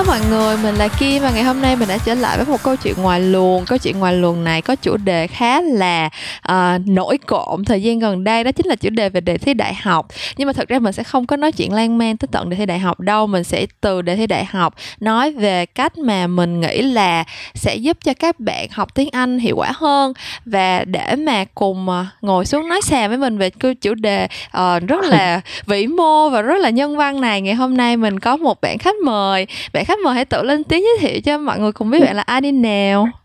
Hello mọi người, mình là Kim và ngày hôm nay mình đã trở lại với một câu chuyện ngoài luồng. Câu chuyện ngoài luồng này có chủ đề khá là uh, nổi cộm thời gian gần đây đó chính là chủ đề về đề thi đại học. Nhưng mà thật ra mình sẽ không có nói chuyện lan man tới tận đề thi đại học đâu, mình sẽ từ đề thi đại học nói về cách mà mình nghĩ là sẽ giúp cho các bạn học tiếng Anh hiệu quả hơn và để mà cùng uh, ngồi xuống nói xàm với mình về cái chủ đề uh, rất là vĩ mô và rất là nhân văn này. Ngày hôm nay mình có một bạn khách mời bạn khách mời hãy tự lên tiếng giới thiệu cho mọi người cùng biết bạn là ai đi nào.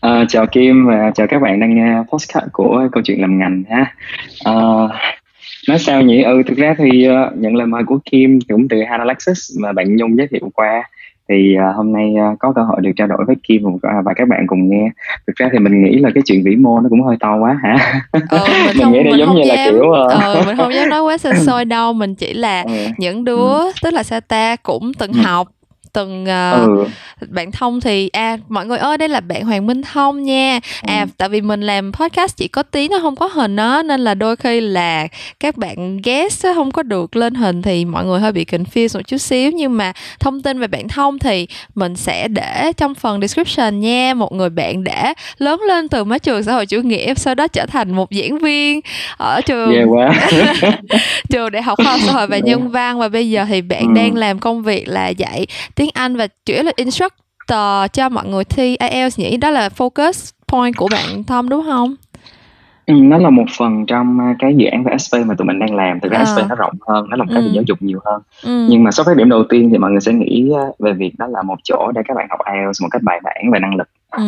À, chào Kim và chào các bạn đang nghe podcast của câu chuyện làm ngành ha. À, nói sao nhỉ? Ừ thực ra thì uh, nhận lời mời của Kim cũng từ Hana Lexus mà bạn Nhung giới thiệu qua. Thì uh, hôm nay uh, có cơ hội được trao đổi với Kim và, các bạn cùng nghe. Thực ra thì mình nghĩ là cái chuyện vĩ mô nó cũng hơi to quá hả ừ, mình, mình không, nghĩ đây giống như dám, là kiểu uh... ừ, mình không dám nói quá sơ sôi đâu. Mình chỉ là ừ. những đứa ừ. tức là sao ta cũng từng ừ. học từng uh, ừ. bạn thông thì à mọi người ơi đây là bạn Hoàng Minh Thông nha à ừ. tại vì mình làm podcast chỉ có tiếng nó không có hình đó nên là đôi khi là các bạn guest không có được lên hình thì mọi người hơi bị confused một chút xíu nhưng mà thông tin về bạn Thông thì mình sẽ để trong phần description nha một người bạn đã lớn lên từ mái trường xã hội chủ nghĩa sau đó trở thành một giảng viên ở trường yeah, quá. trường đại học khoa học xã hội và nhân văn và bây giờ thì bạn ừ. đang làm công việc là dạy tiếng Anh và chủ yếu là instructor cho mọi người thi IELTS nhỉ đó là focus point của bạn Tom đúng không? Ừ, nó là một phần trong à, cái dự án về SP mà tụi mình đang làm thực ra à. SP nó rộng hơn nó là một cái ừ. giáo dục nhiều hơn ừ. nhưng mà xuất phát điểm đầu tiên thì mọi người sẽ nghĩ à, về việc đó là một chỗ để các bạn học IELTS một cách bài bản và năng lực Ừ.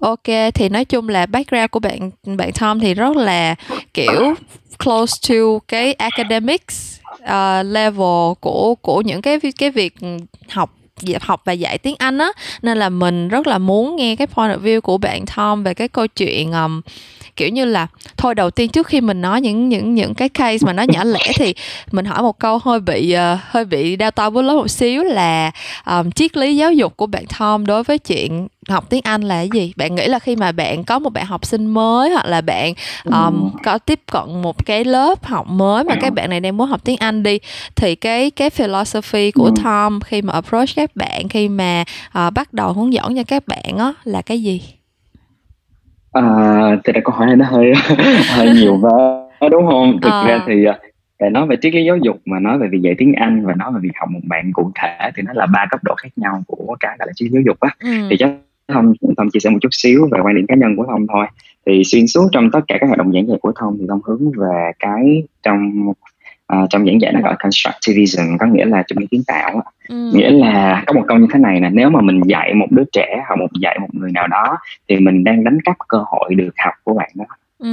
Ok thì nói chung là background của bạn bạn Tom thì rất là kiểu close to cái academics uh, level của của những cái cái việc học học và dạy tiếng Anh á. Nên là mình rất là muốn nghe cái point of view của bạn Tom về cái câu chuyện um, kiểu như là thôi đầu tiên trước khi mình nói những những những cái case mà nó nhỏ lẻ thì mình hỏi một câu hơi bị uh, hơi bị đau to búa lớn một xíu là um, triết lý giáo dục của bạn Tom đối với chuyện học tiếng Anh là cái gì? Bạn nghĩ là khi mà bạn có một bạn học sinh mới hoặc là bạn um, có tiếp cận một cái lớp học mới mà các bạn này đang muốn học tiếng Anh đi thì cái cái philosophy của Tom khi mà approach các bạn khi mà uh, bắt đầu hướng dẫn cho các bạn á là cái gì? À, thì câu hỏi này nó hơi hơi nhiều quá đúng không? Thực à. ra thì à, để nói về triết lý giáo dục mà nói về việc dạy tiếng Anh và nói về việc học một bạn cụ thể thì nó là ba cấp độ khác nhau của cái gọi là triết lý giáo dục á. Ừ. Thì chắc thông thông chia sẻ một chút xíu về quan điểm cá nhân của thông thôi. Thì xuyên suốt trong tất cả các hoạt động giảng dạy của thông thì thông hướng về cái trong uh, trong giảng dạy nó gọi constructivism có nghĩa là chủ nghĩa kiến tạo ừ. nghĩa là có một câu như thế này nè nếu mà mình dạy một đứa trẻ hoặc một dạy một người nào đó thì mình đang đánh cắp cơ hội được học của bạn đó ừ.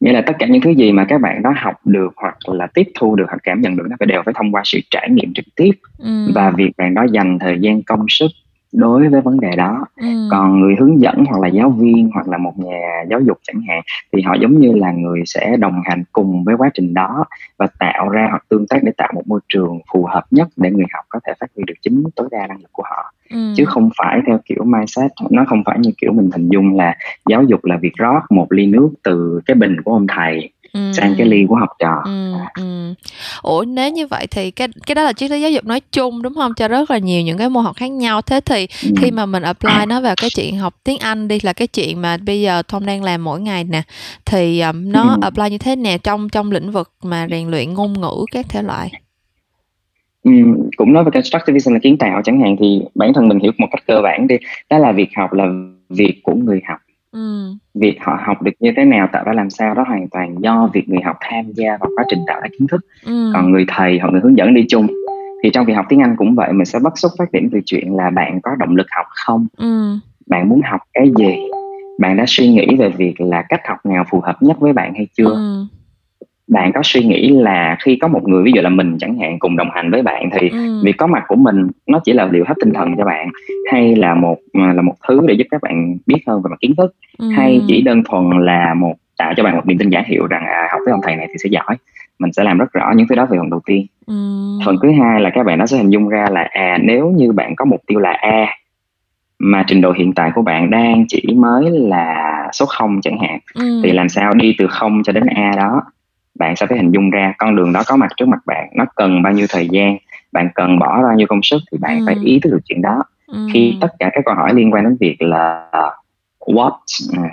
nghĩa là tất cả những thứ gì mà các bạn đó học được hoặc là tiếp thu được hoặc cảm nhận được nó phải đều phải thông qua sự trải nghiệm trực tiếp ừ. và việc bạn đó dành thời gian công sức đối với vấn đề đó ừ. còn người hướng dẫn hoặc là giáo viên hoặc là một nhà giáo dục chẳng hạn thì họ giống như là người sẽ đồng hành cùng với quá trình đó và tạo ra hoặc tương tác để tạo một môi trường phù hợp nhất để người học có thể phát huy được chính tối đa năng lực của họ ừ. chứ không phải theo kiểu mindset nó không phải như kiểu mình hình dung là giáo dục là việc rót một ly nước từ cái bình của ông thầy ừ. sang cái ly của học trò ừ. Ừ. ủa nếu như vậy thì cái cái đó là triết lý giáo dục nói chung đúng không cho rất là nhiều những cái môn học khác nhau thế thì ừ. khi mà mình apply nó vào cái chuyện học tiếng anh đi là cái chuyện mà bây giờ thông đang làm mỗi ngày nè thì um, nó ừ. apply như thế nào trong trong lĩnh vực mà rèn luyện ngôn ngữ các thể loại Ừ, cũng nói về constructivism là kiến tạo chẳng hạn thì bản thân mình hiểu một cách cơ bản đi đó là việc học là việc của người học Ừ. Việc họ học được như thế nào, tạo ra làm sao đó hoàn toàn do việc người học tham gia vào quá trình tạo ra kiến thức. Ừ. Còn người thầy hoặc người hướng dẫn đi chung. Thì trong việc học tiếng Anh cũng vậy, mình sẽ bắt xuất phát điểm từ chuyện là bạn có động lực học không? Ừ. Bạn muốn học cái gì? Bạn đã suy nghĩ về việc là cách học nào phù hợp nhất với bạn hay chưa? Ừ bạn có suy nghĩ là khi có một người ví dụ là mình chẳng hạn cùng đồng hành với bạn thì ừ. việc có mặt của mình nó chỉ là điều hết tinh thần cho bạn hay là một à, là một thứ để giúp các bạn biết hơn về mặt kiến thức ừ. hay chỉ đơn thuần là một tạo cho bạn một niềm tin giả hiệu rằng à, học với ông thầy này thì sẽ giỏi mình sẽ làm rất rõ những thứ đó về phần đầu tiên ừ. phần thứ hai là các bạn nó sẽ hình dung ra là à nếu như bạn có mục tiêu là a mà trình độ hiện tại của bạn đang chỉ mới là số 0 chẳng hạn ừ. thì làm sao đi từ 0 cho đến a đó bạn sẽ phải hình dung ra con đường đó có mặt trước mặt bạn nó cần bao nhiêu thời gian bạn cần bỏ ra nhiêu công sức thì bạn ừ. phải ý thức được chuyện đó ừ. khi tất cả các câu hỏi liên quan đến việc là what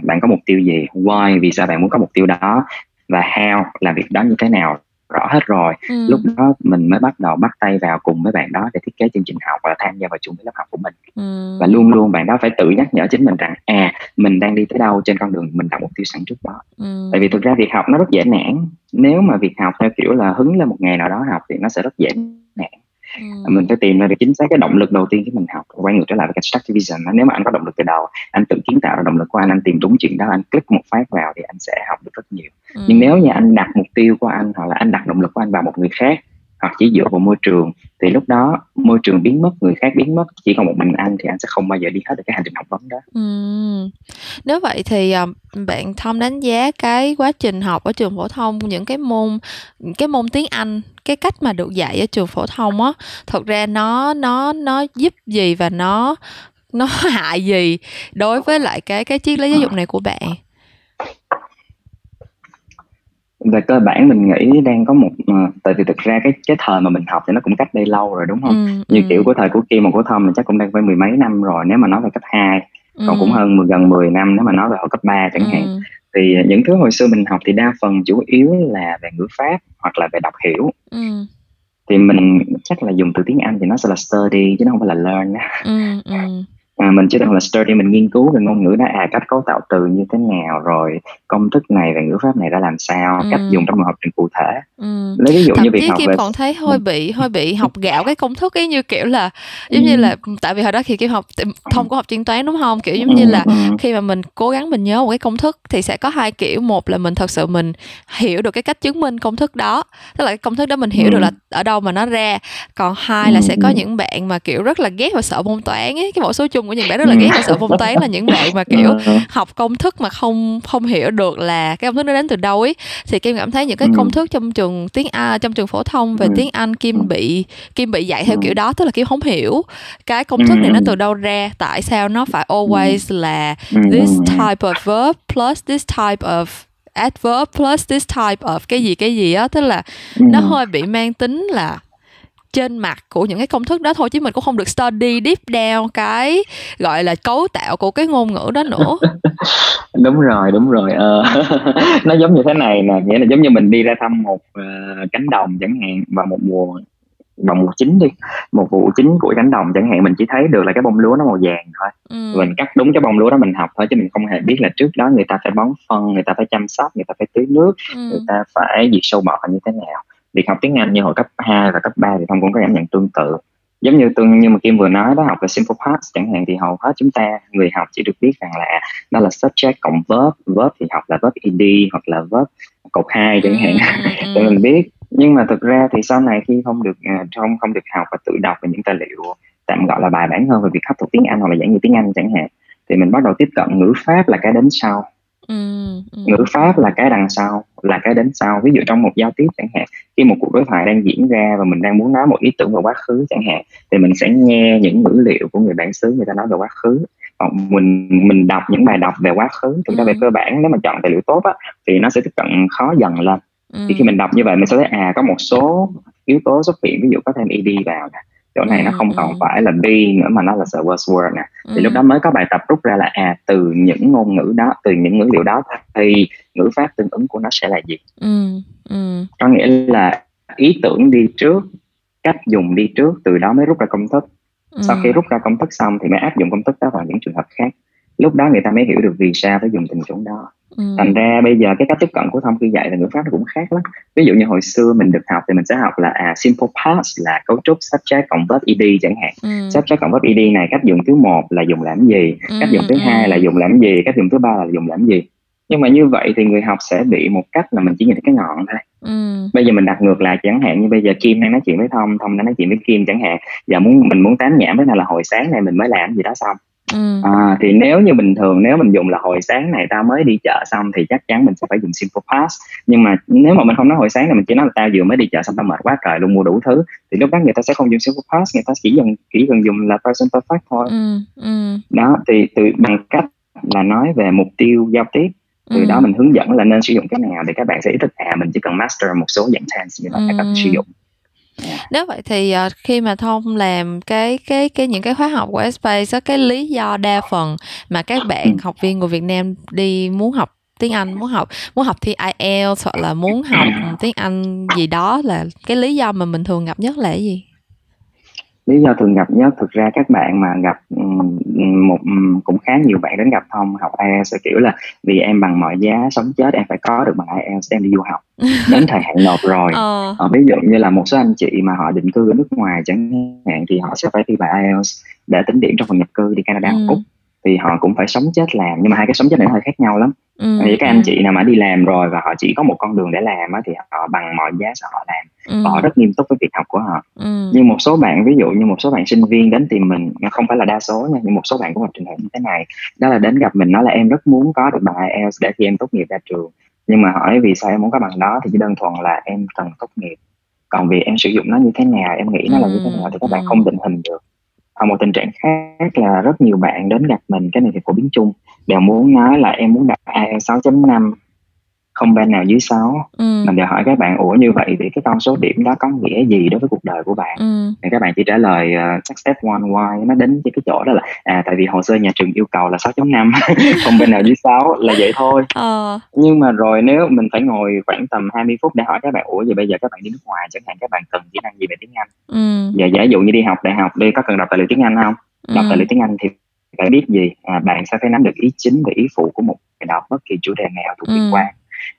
bạn có mục tiêu gì why vì sao bạn muốn có mục tiêu đó và how làm việc đó như thế nào rõ hết rồi ừ. lúc đó mình mới bắt đầu bắt tay vào cùng với bạn đó để thiết kế chương trình học và tham gia vào chung với lớp học của mình ừ. và luôn luôn bạn đó phải tự nhắc nhở chính mình rằng à mình đang đi tới đâu trên con đường mình đặt mục tiêu sẵn trước đó ừ. tại vì thực ra việc học nó rất dễ nản nếu mà việc học theo kiểu là hứng lên một ngày nào đó học thì nó sẽ rất dễ nản ừ. mình phải tìm ra được chính xác cái động lực đầu tiên khi mình học quay ngược trở lại với constructivism nếu mà anh có động lực từ đầu anh tự kiến tạo ra động lực của anh anh tìm đúng chuyện đó anh click một phát vào thì anh sẽ học được rất nhiều ừ. nhưng nếu như anh đặt mục tiêu của anh hoặc là anh đặt động lực của anh vào một người khác hoặc chỉ dựa vào môi trường, thì lúc đó môi trường biến mất, người khác biến mất, chỉ còn một mình anh thì anh sẽ không bao giờ đi hết được cái hành trình học vấn đó ừ. nếu vậy thì ờ, bạn Tom đánh giá cái quá trình học ở trường phổ thông, những cái môn cái môn tiếng Anh, cái cách mà được dạy ở trường phổ thông á, thật ra nó nó nó giúp gì và nó nó hại gì đối với lại cái cái triết lý giáo dục này của bạn về cơ bản mình nghĩ đang có một uh, tại vì thực ra cái cái thời mà mình học thì nó cũng cách đây lâu rồi đúng không ừ, như ừ. kiểu của thời của Kim một của Thom mình chắc cũng đang phải mười mấy năm rồi nếu mà nói về cấp 2 ừ. còn cũng hơn gần 10 năm nếu mà nói về hồi cấp 3 chẳng hạn ừ. thì những thứ hồi xưa mình học thì đa phần chủ yếu là về ngữ pháp hoặc là về đọc hiểu ừ. thì mình chắc là dùng từ tiếng Anh thì nó sẽ là study chứ nó không phải là learn ừ, ừ à, mình chỉ cần là study mình nghiên cứu về ngôn ngữ đó à cách cấu tạo từ như thế nào rồi công thức này và ngữ pháp này ra làm sao ừ. cách dùng trong một học trình cụ thể ừ. lấy ví dụ Thậm như việc học Kim về... còn thấy hơi bị hơi bị học gạo cái công thức ấy như kiểu là giống ừ. như là tại vì hồi đó khi Kim học thông có học chuyên toán đúng không kiểu giống ừ. như là ừ. khi mà mình cố gắng mình nhớ một cái công thức thì sẽ có hai kiểu một là mình thật sự mình hiểu được cái cách chứng minh công thức đó tức là cái công thức đó mình hiểu ừ. được là ở đâu mà nó ra còn hai là sẽ có những bạn mà kiểu rất là ghét và sợ môn toán ấy cái mẫu số chung của những bạn rất là ghét và sợ môn toán là những bạn mà kiểu ừ. học công thức mà không không hiểu được là cái công thức nó đến từ đâu ấy. Thì kim cảm thấy những cái công thức trong trường tiếng a trong trường phổ thông về tiếng anh kim bị kim bị dạy theo kiểu đó tức là kim không hiểu cái công thức này nó từ đâu ra tại sao nó phải always là this type of verb plus this type of adverb plus this type of cái gì cái gì á. Tức là nó hơi bị mang tính là trên mặt của những cái công thức đó thôi chứ mình cũng không được study deep down cái gọi là cấu tạo của cái ngôn ngữ đó nữa đúng rồi đúng rồi ờ, nó giống như thế này nè nghĩa là giống như mình đi ra thăm một uh, cánh đồng chẳng hạn vào một mùa vào mùa chính đi một vụ chính của cánh đồng chẳng hạn mình chỉ thấy được là cái bông lúa nó màu vàng thôi ừ. mình cắt đúng cái bông lúa đó mình học thôi chứ mình không hề biết là trước đó người ta phải bón phân người ta phải chăm sóc người ta phải tưới nước ừ. người ta phải diệt sâu bọ như thế nào việc học tiếng Anh như hồi cấp 2 và cấp 3 thì Thông cũng có cảm nhận tương tự. Giống như tương như mà Kim vừa nói đó học về simple past chẳng hạn thì hầu hết chúng ta người học chỉ được biết rằng là đó là subject cộng verb verb thì học là verb ed hoặc là verb cột hai chẳng hạn. Ừ, ừ, để mình biết. Nhưng mà thực ra thì sau này khi không được không à, không được học và tự đọc về những tài liệu tạm gọi là bài bản hơn về việc hấp thụ tiếng Anh hoặc là giảng dạy tiếng Anh chẳng hạn thì mình bắt đầu tiếp cận ngữ pháp là cái đến sau Ừ, ừ. ngữ pháp là cái đằng sau là cái đến sau ví dụ trong một giao tiếp chẳng hạn khi một cuộc đối thoại đang diễn ra và mình đang muốn nói một ý tưởng về quá khứ chẳng hạn thì mình sẽ nghe những ngữ liệu của người bản xứ người ta nói về quá khứ hoặc mình mình đọc những bài đọc về quá khứ thực ra về ừ. cơ bản nếu mà chọn tài liệu tốt á, thì nó sẽ tiếp cận khó dần lên thì khi mình đọc như vậy mình sẽ thấy à có một số yếu tố xuất hiện ví dụ có thêm ed vào nè chỗ này ừ, nó không ừ. còn phải là B nữa mà nó là the worst word nè thì ừ. lúc đó mới có bài tập rút ra là à từ những ngôn ngữ đó từ những ngữ liệu đó thì ngữ pháp tương ứng của nó sẽ là gì ừ. Ừ. có nghĩa là ý tưởng đi trước cách dùng đi trước từ đó mới rút ra công thức ừ. sau khi rút ra công thức xong thì mới áp dụng công thức đó vào những trường hợp khác lúc đó người ta mới hiểu được vì sao phải dùng tình huống đó ừ. thành ra bây giờ cái cách tiếp cận của thông khi dạy là ngữ pháp nó cũng khác lắm ví dụ như hồi xưa mình được học thì mình sẽ học là à simple past là cấu trúc subject cộng verb ed chẳng hạn ừ. subject cộng verb ed này cách dùng thứ một là dùng làm gì ừ. cách dùng thứ ừ. hai là dùng làm gì cách dùng thứ ba là dùng làm gì nhưng mà như vậy thì người học sẽ bị một cách là mình chỉ nhìn thấy cái ngọn thôi ừ. bây giờ mình đặt ngược lại chẳng hạn như bây giờ kim đang nói chuyện với thông thông đang nói chuyện với kim chẳng hạn giờ muốn mình muốn tán nhảm với này là hồi sáng này mình mới làm gì đó xong Ừ. À, thì nếu như bình thường nếu mình dùng là hồi sáng này tao mới đi chợ xong thì chắc chắn mình sẽ phải dùng simple past nhưng mà nếu mà mình không nói hồi sáng này mình chỉ nói là tao vừa mới đi chợ xong tao mệt quá trời luôn mua đủ thứ thì lúc đó người ta sẽ không dùng simple past người ta chỉ dùng chỉ cần dùng là present perfect thôi ừ. Ừ. đó thì từ bằng cách là nói về mục tiêu giao tiếp từ ừ. đó mình hướng dẫn là nên sử dụng cái nào để các bạn sẽ ý thức à mình chỉ cần master một số dạng tense như là ừ. cách sử dụng nếu vậy thì uh, khi mà thông làm cái cái cái những cái khóa học của Space cái lý do đa phần mà các bạn học viên của Việt Nam đi muốn học tiếng Anh muốn học muốn học thi IELTS hoặc là muốn học tiếng Anh gì đó là cái lý do mà mình thường gặp nhất là cái gì? Lý do thường gặp nhất thực ra các bạn mà gặp một cũng khá nhiều bạn đến gặp thông học IELTS kiểu là vì em bằng mọi giá sống chết em phải có được bằng IELTS em đi du học đến thời hạn nộp rồi ờ. ờ, ví dụ như là một số anh chị mà họ định cư ở nước ngoài chẳng hạn thì họ sẽ phải thi bài IELTS để tính điểm trong phần nhập cư đi Canada ừ. Úc thì họ cũng phải sống chết làm nhưng mà hai cái sống chết này nó hơi khác nhau lắm ừ, thì các ừ. anh chị nào mà đi làm rồi và họ chỉ có một con đường để làm á, thì họ bằng mọi giá sẽ họ làm ừ. họ rất nghiêm túc với việc học của họ ừ. nhưng một số bạn ví dụ như một số bạn sinh viên đến tìm mình không phải là đa số nha nhưng một số bạn cũng gặp trường hợp như thế này đó là đến gặp mình nói là em rất muốn có được bằng IELTS để khi em tốt nghiệp ra trường nhưng mà hỏi vì sao em muốn có bằng đó thì chỉ đơn thuần là em cần tốt nghiệp còn vì em sử dụng nó như thế nào em nghĩ nó là như thế nào thì các bạn ừ. không định hình được còn một tình trạng khác là rất nhiều bạn đến gặp mình, cái này thì phổ biến chung. Đều muốn nói là em muốn đạt IELTS 6.5 không bên nào dưới 6 ừ. mình đều hỏi các bạn ủa như vậy thì cái con số điểm đó có nghĩa gì đối với cuộc đời của bạn ừ. thì các bạn chỉ trả lời uh, step one why nó đến cái chỗ đó là à tại vì hồ sơ nhà trường yêu cầu là 6.5 không bên nào dưới 6 là vậy thôi ờ. nhưng mà rồi nếu mình phải ngồi khoảng tầm 20 phút để hỏi các bạn ủa vậy bây giờ các bạn đi nước ngoài chẳng hạn các bạn cần kỹ năng gì về tiếng Anh ừ. và giả dụ như đi học đại học đi có cần đọc tài liệu tiếng Anh không đọc ừ. tài liệu tiếng Anh thì phải biết gì à, bạn sẽ phải nắm được ý chính và ý phụ của một bài đọc bất kỳ chủ đề nào thuộc liên ừ. quan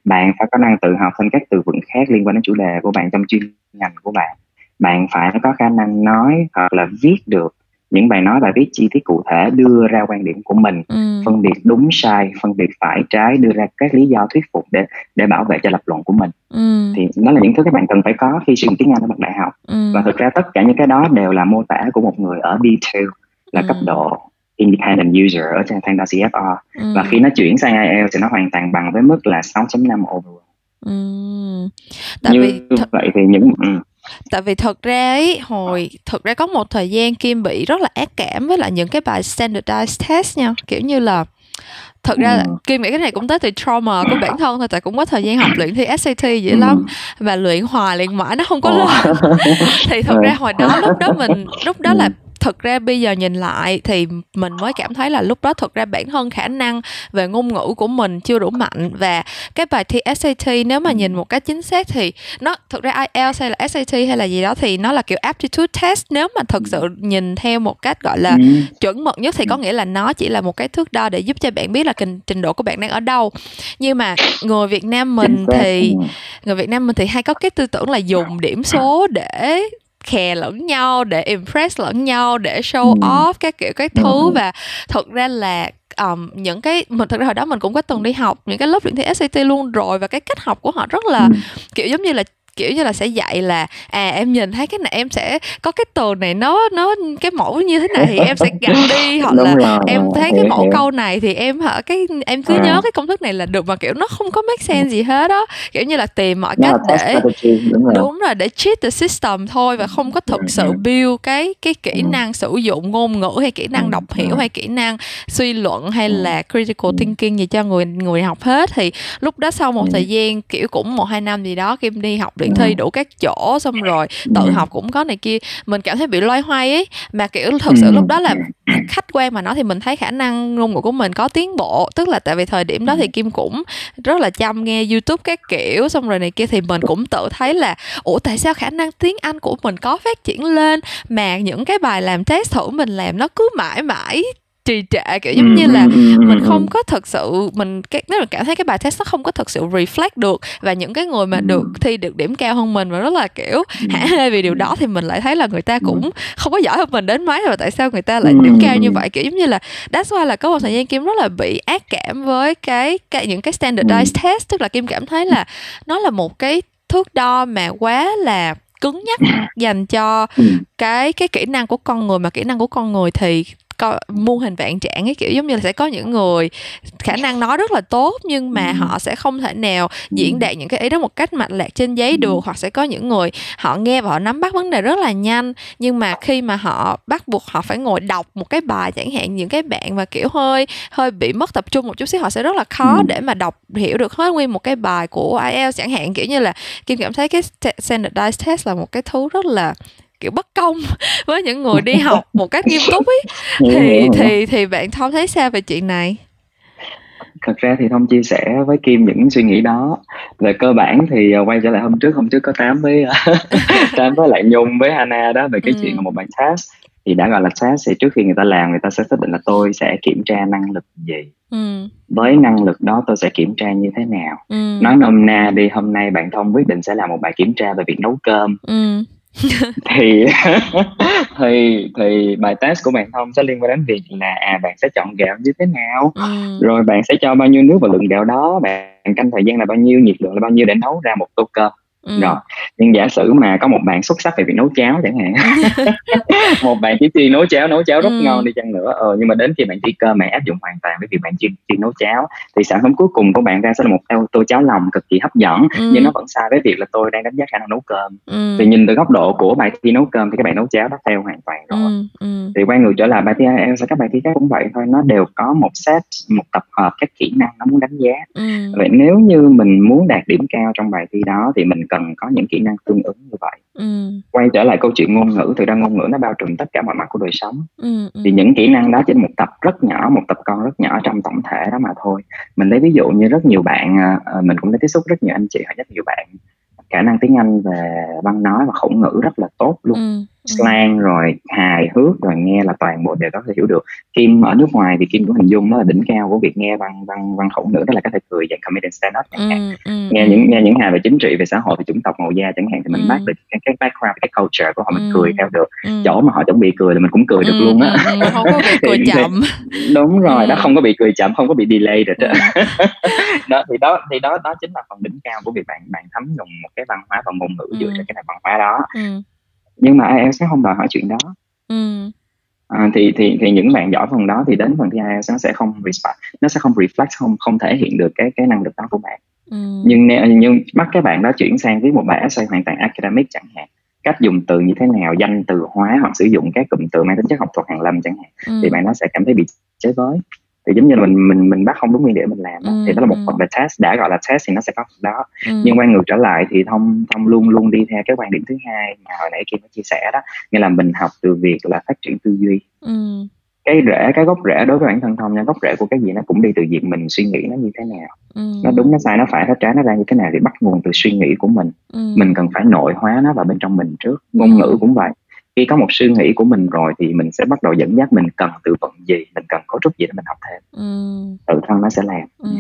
bạn phải có năng tự học thêm các từ vựng khác liên quan đến chủ đề của bạn trong chuyên ngành của bạn bạn phải có khả năng nói hoặc là viết được những bài nói bài viết chi tiết cụ thể đưa ra quan điểm của mình ừ. phân biệt đúng sai phân biệt phải trái đưa ra các lý do thuyết phục để để bảo vệ cho lập luận của mình ừ. thì nó là những thứ các bạn cần phải có khi sử dụng tiếng anh ở bậc đại học ừ. và thực ra tất cả những cái đó đều là mô tả của một người ở B2 là ừ. cấp độ independent user ở trên đo CFR ừ. và khi nó chuyển sang IELTS thì nó hoàn toàn bằng với mức là 6.5 overall. Ừ. Tại Như vì th- vậy thì những ừ. tại vì thật ra ấy hồi thực ra có một thời gian kim bị rất là ác cảm với lại những cái bài standardized test nha kiểu như là thật ra ừ. kim nghĩ cái này cũng tới từ trauma của bản thân thôi tại cũng có thời gian học luyện thi SAT dữ ừ. lắm và luyện hoài luyện mãi nó không có lên thì thật ra hồi đó lúc đó mình lúc đó là thực ra bây giờ nhìn lại thì mình mới cảm thấy là lúc đó thực ra bản thân khả năng về ngôn ngữ của mình chưa đủ mạnh. Và cái bài thi SAT nếu mà nhìn một cách chính xác thì nó thực ra IELTS hay là SAT hay là gì đó thì nó là kiểu aptitude test. Nếu mà thực sự nhìn theo một cách gọi là ừ. chuẩn mực nhất thì có nghĩa là nó chỉ là một cái thước đo để giúp cho bạn biết là trình, trình độ của bạn đang ở đâu. Nhưng mà người Việt Nam mình thì người Việt Nam mình thì hay có cái tư tưởng là dùng điểm số để khè lẫn nhau để impress lẫn nhau để show ừ. off các kiểu các thứ ừ. và thực ra là um, những cái mình thực ra hồi đó mình cũng có từng đi học những cái lớp luyện thi SAT luôn rồi và cái cách học của họ rất là ừ. kiểu giống như là kiểu như là sẽ dạy là à em nhìn thấy cái này em sẽ có cái từ này nó nó cái mẫu như thế này thì em sẽ gạch đi hoặc là rồi. em thấy cái mẫu câu này thì em hả cái em cứ à. nhớ cái công thức này là được mà kiểu nó không có make sense gì hết đó kiểu như là tìm mọi cách để đúng rồi. đúng rồi để cheat the system thôi và không có thực sự build cái cái kỹ năng sử dụng ngôn ngữ hay kỹ năng đọc hiểu hay kỹ năng suy luận hay là critical thinking gì cho người người học hết. Thì lúc đó sau một thời gian kiểu cũng một hai năm gì đó kim đi học luyện thi đủ các chỗ xong rồi tự học cũng có này kia. Mình cảm thấy bị loay hoay ấy. Mà kiểu thật sự lúc đó là khách quan mà nói thì mình thấy khả năng ngôn ngữ của mình có tiến bộ. Tức là tại vì thời điểm đó thì kim cũng rất là chăm nghe youtube các kiểu xong rồi này kia thì mình cũng tự thấy là ủa tại sao khả năng tiếng anh của mình có phát triển lên mà những cái bài làm test thử mình làm nó cứ mãi mãi trì trệ kiểu giống như là mình không có thật sự mình cái nếu mà cảm thấy cái bài test nó không có thật sự reflect được và những cái người mà được thi được điểm cao hơn mình và rất là kiểu hả hê vì điều đó thì mình lại thấy là người ta cũng không có giỏi hơn mình đến mấy và tại sao người ta lại điểm cao như vậy? Kiểu giống như là that's why là có một thời gian kim rất là bị ác cảm với cái, cái những cái standardized test tức là kim cảm thấy là nó là một cái thước đo mà quá là cứng nhắc dành cho cái cái kỹ năng của con người mà kỹ năng của con người thì co, muôn hình vạn trạng ấy kiểu giống như là sẽ có những người khả năng nói rất là tốt nhưng mà họ sẽ không thể nào diễn đạt những cái ý đó một cách mạch lạc trên giấy được. Hoặc sẽ có những người họ nghe và họ nắm bắt vấn đề rất là nhanh nhưng mà khi mà họ bắt buộc họ phải ngồi đọc một cái bài chẳng hạn những cái bạn mà kiểu hơi hơi bị mất tập trung một chút xíu họ sẽ rất là khó để mà đọc hiểu được hết nguyên một cái bài của IELTS. Chẳng hạn kiểu như là kim cảm thấy cái standardized test là một cái thứ rất là kiểu bất công với những người đi học một cách nghiêm túc ấy thì thì thì bạn thông thấy sao về chuyện này thật ra thì thông chia sẻ với kim những suy nghĩ đó về cơ bản thì ờ, quay trở lại hôm trước hôm trước có tám với tám với lại nhung với hana đó về cái ừ. chuyện là một bài test thì đã gọi là test thì trước khi người ta làm người ta sẽ xác định là tôi sẽ kiểm tra năng lực gì ừ. với năng lực đó tôi sẽ kiểm tra như thế nào ừ. nói nôm na đi hôm nay bạn thông quyết định sẽ làm một bài kiểm tra về việc nấu cơm ừ. thì thì thì bài test của bạn thông sẽ liên quan đến việc là à bạn sẽ chọn gạo như thế nào? Ừ. rồi bạn sẽ cho bao nhiêu nước vào lượng gạo đó? Bạn canh thời gian là bao nhiêu? Nhiệt lượng là bao nhiêu để nấu ra một tô cơm ừ. rồi nhưng giả sử mà có một bạn xuất sắc về việc nấu cháo chẳng hạn một bạn chỉ chuyên nấu cháo nấu cháo rất ừ. ngon đi chăng nữa ờ, nhưng mà đến khi bạn thi cơ bạn áp dụng hoàn toàn với việc bạn chuyên chuyên nấu cháo thì sản phẩm cuối cùng của bạn ra sẽ là một tô cháo lòng cực kỳ hấp dẫn ừ. nhưng nó vẫn sai với việc là tôi đang đánh giá khả năng nấu cơm ừ. thì nhìn từ góc độ của bài thi nấu cơm thì các bạn nấu cháo đã theo hoàn toàn rồi ừ. Ừ. thì quay ngược trở lại bài thi IELTS các bài thi khác cũng vậy thôi nó đều có một set một tập hợp các kỹ năng nó muốn đánh giá ừ. vậy nếu như mình muốn đạt điểm cao trong bài thi đó thì mình cần có những kỹ năng tương ứng như vậy ừ. quay trở lại câu chuyện ngôn ngữ thực ra ngôn ngữ nó bao trùm tất cả mọi mặt của đời sống ừ, ừ. thì những kỹ năng đó trên một tập rất nhỏ một tập con rất nhỏ trong tổng thể đó mà thôi mình lấy ví dụ như rất nhiều bạn à, à, mình cũng đã tiếp xúc rất nhiều anh chị hoặc rất nhiều bạn khả năng tiếng Anh về văn nói và khẩu ngữ rất là tốt luôn ừ. Slang rồi hài hước rồi nghe là toàn bộ đều có thể hiểu được. Kim ở nước ngoài thì Kim cũng hình dung nó là đỉnh cao của việc nghe văn văn văn khẩu ngữ đó là có thể cười dạng comedian stand up chẳng hạn. Ừ, ừ, nghe những nghe những hài về chính trị về xã hội về chủng tộc màu da chẳng hạn thì mình ừ. bắt được cái, cái background cái culture của họ mình cười theo được. Chỗ mà họ chuẩn bị cười là mình cũng cười được luôn á. không có bị cười chậm. đúng rồi đó không có bị cười chậm không có bị delay được đó. Thì đó thì đó đó chính là phần đỉnh cao của việc bạn bạn thấm nhuần một cái văn hóa và ngôn ngữ dựa trên cái nền văn hóa đó nhưng mà IELTS sẽ không đòi hỏi chuyện đó ừ. à, thì thì thì những bạn giỏi phần đó thì đến phần thi IELTS nó sẽ không respect nó sẽ không reflect không không thể hiện được cái cái năng lực đó của bạn ừ. nhưng nhưng bắt các bạn đó chuyển sang viết một bài essay hoàn toàn academic chẳng hạn cách dùng từ như thế nào danh từ hóa hoặc sử dụng các cụm từ mang tính chất học thuật hàng lâm chẳng hạn ừ. thì bạn nó sẽ cảm thấy bị chế với thì giống như là mình mình mình bắt không đúng nguyên điểm mình làm ừ, thì đó là một ừ. phần về test đã gọi là test thì nó sẽ có phần đó ừ. nhưng quay ngược trở lại thì thông thông luôn luôn đi theo cái quan điểm thứ hai mà hồi nãy kim có chia sẻ đó nghĩa là mình học từ việc là phát triển tư duy ừ. cái rễ cái gốc rễ đối với bản thân thông nha gốc rễ của cái gì nó cũng đi từ việc mình suy nghĩ nó như thế nào ừ. nó đúng nó sai nó phải nó trái nó ra như thế nào thì bắt nguồn từ suy nghĩ của mình ừ. mình cần phải nội hóa nó vào bên trong mình trước ngôn ừ. ngữ cũng vậy khi có một suy nghĩ của mình rồi thì mình sẽ bắt đầu dẫn dắt mình cần từ vựng gì mình cần cấu trúc gì để mình học thêm ừ. tự thân nó sẽ làm ừ.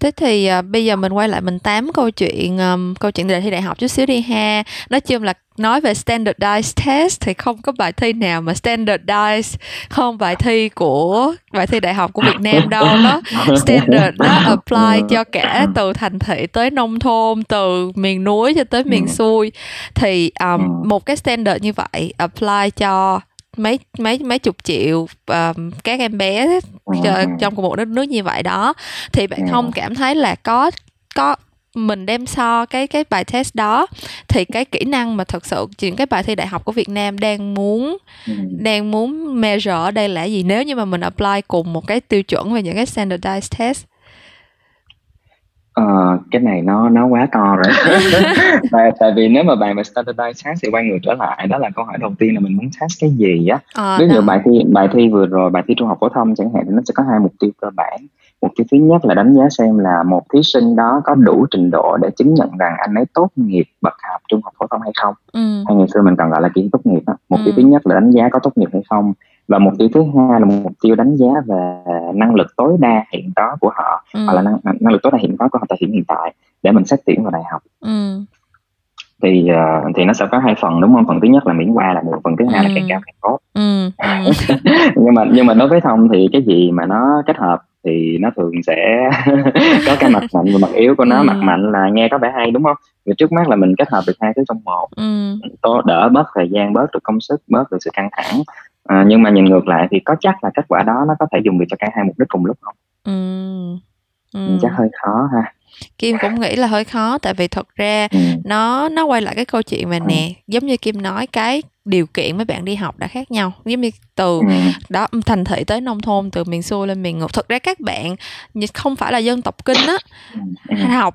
thế thì uh, bây giờ mình quay lại mình tám câu chuyện um, câu chuyện đề thi đại học chút xíu đi ha nói chung là nói về standardized test thì không có bài thi nào mà standardized không bài thi của bài thi đại học của Việt Nam đâu nó standard nó apply cho cả từ thành thị tới nông thôn từ miền núi cho tới miền xuôi. Thì um, một cái standard như vậy apply cho mấy mấy mấy chục triệu um, các em bé trong một đất nước như vậy đó. Thì bạn không cảm thấy là có có mình đem so cái cái bài test đó. Thì cái kỹ năng mà thật sự những cái bài thi đại học của Việt Nam đang muốn ừ. đang muốn measure ở đây là gì? Nếu như mà mình apply cùng một cái tiêu chuẩn về những cái standardized test. Ờ, cái này nó nó quá to rồi. Tại, tại vì nếu mà bạn về standardized test thì quay ngược trở lại đó là câu hỏi đầu tiên là mình muốn test cái gì á. À, ví dụ bài thi bài thi vừa rồi bài thi trung học phổ thông chẳng hạn thì nó sẽ có hai mục tiêu cơ bản mục tiêu thứ nhất là đánh giá xem là một thí sinh đó có đủ trình độ để chứng nhận rằng anh ấy tốt nghiệp bậc học trung học phổ thông hay không ừ. hay ngày xưa mình còn gọi là kiến tốt nghiệp đó. mục ừ. tiêu thứ nhất là đánh giá có tốt nghiệp hay không và mục tiêu thứ hai là mục tiêu đánh giá về năng lực tối đa hiện có của họ ừ. hoặc là năng, năng lực tối đa hiện có của họ tại hiện hiện tại để mình xét tuyển vào đại học ừ. thì uh, thì nó sẽ có hai phần đúng không phần thứ nhất là miễn qua là một phần thứ hai ừ. là càng cao càng tốt ừ. ừ. nhưng mà nhưng mà đối với thông thì cái gì mà nó kết hợp thì nó thường sẽ có cái mặt mạnh và mặt yếu của nó ừ. mặt mạnh là nghe có vẻ hay đúng không và trước mắt là mình kết hợp được hai thứ trong một ừ. đỡ bớt thời gian bớt được công sức bớt được sự căng thẳng à, nhưng mà nhìn ngược lại thì có chắc là kết quả đó nó có thể dùng được cho cả hai mục đích cùng lúc không ừ. Ừ. chắc hơi khó ha Kim cũng nghĩ là hơi khó tại vì thật ra ừ. nó nó quay lại cái câu chuyện mà nè giống như Kim nói cái điều kiện mấy bạn đi học đã khác nhau giống như từ ừ. đó thành thị tới nông thôn từ miền xuôi lên miền ngược thực ra các bạn không phải là dân tộc kinh á ừ. học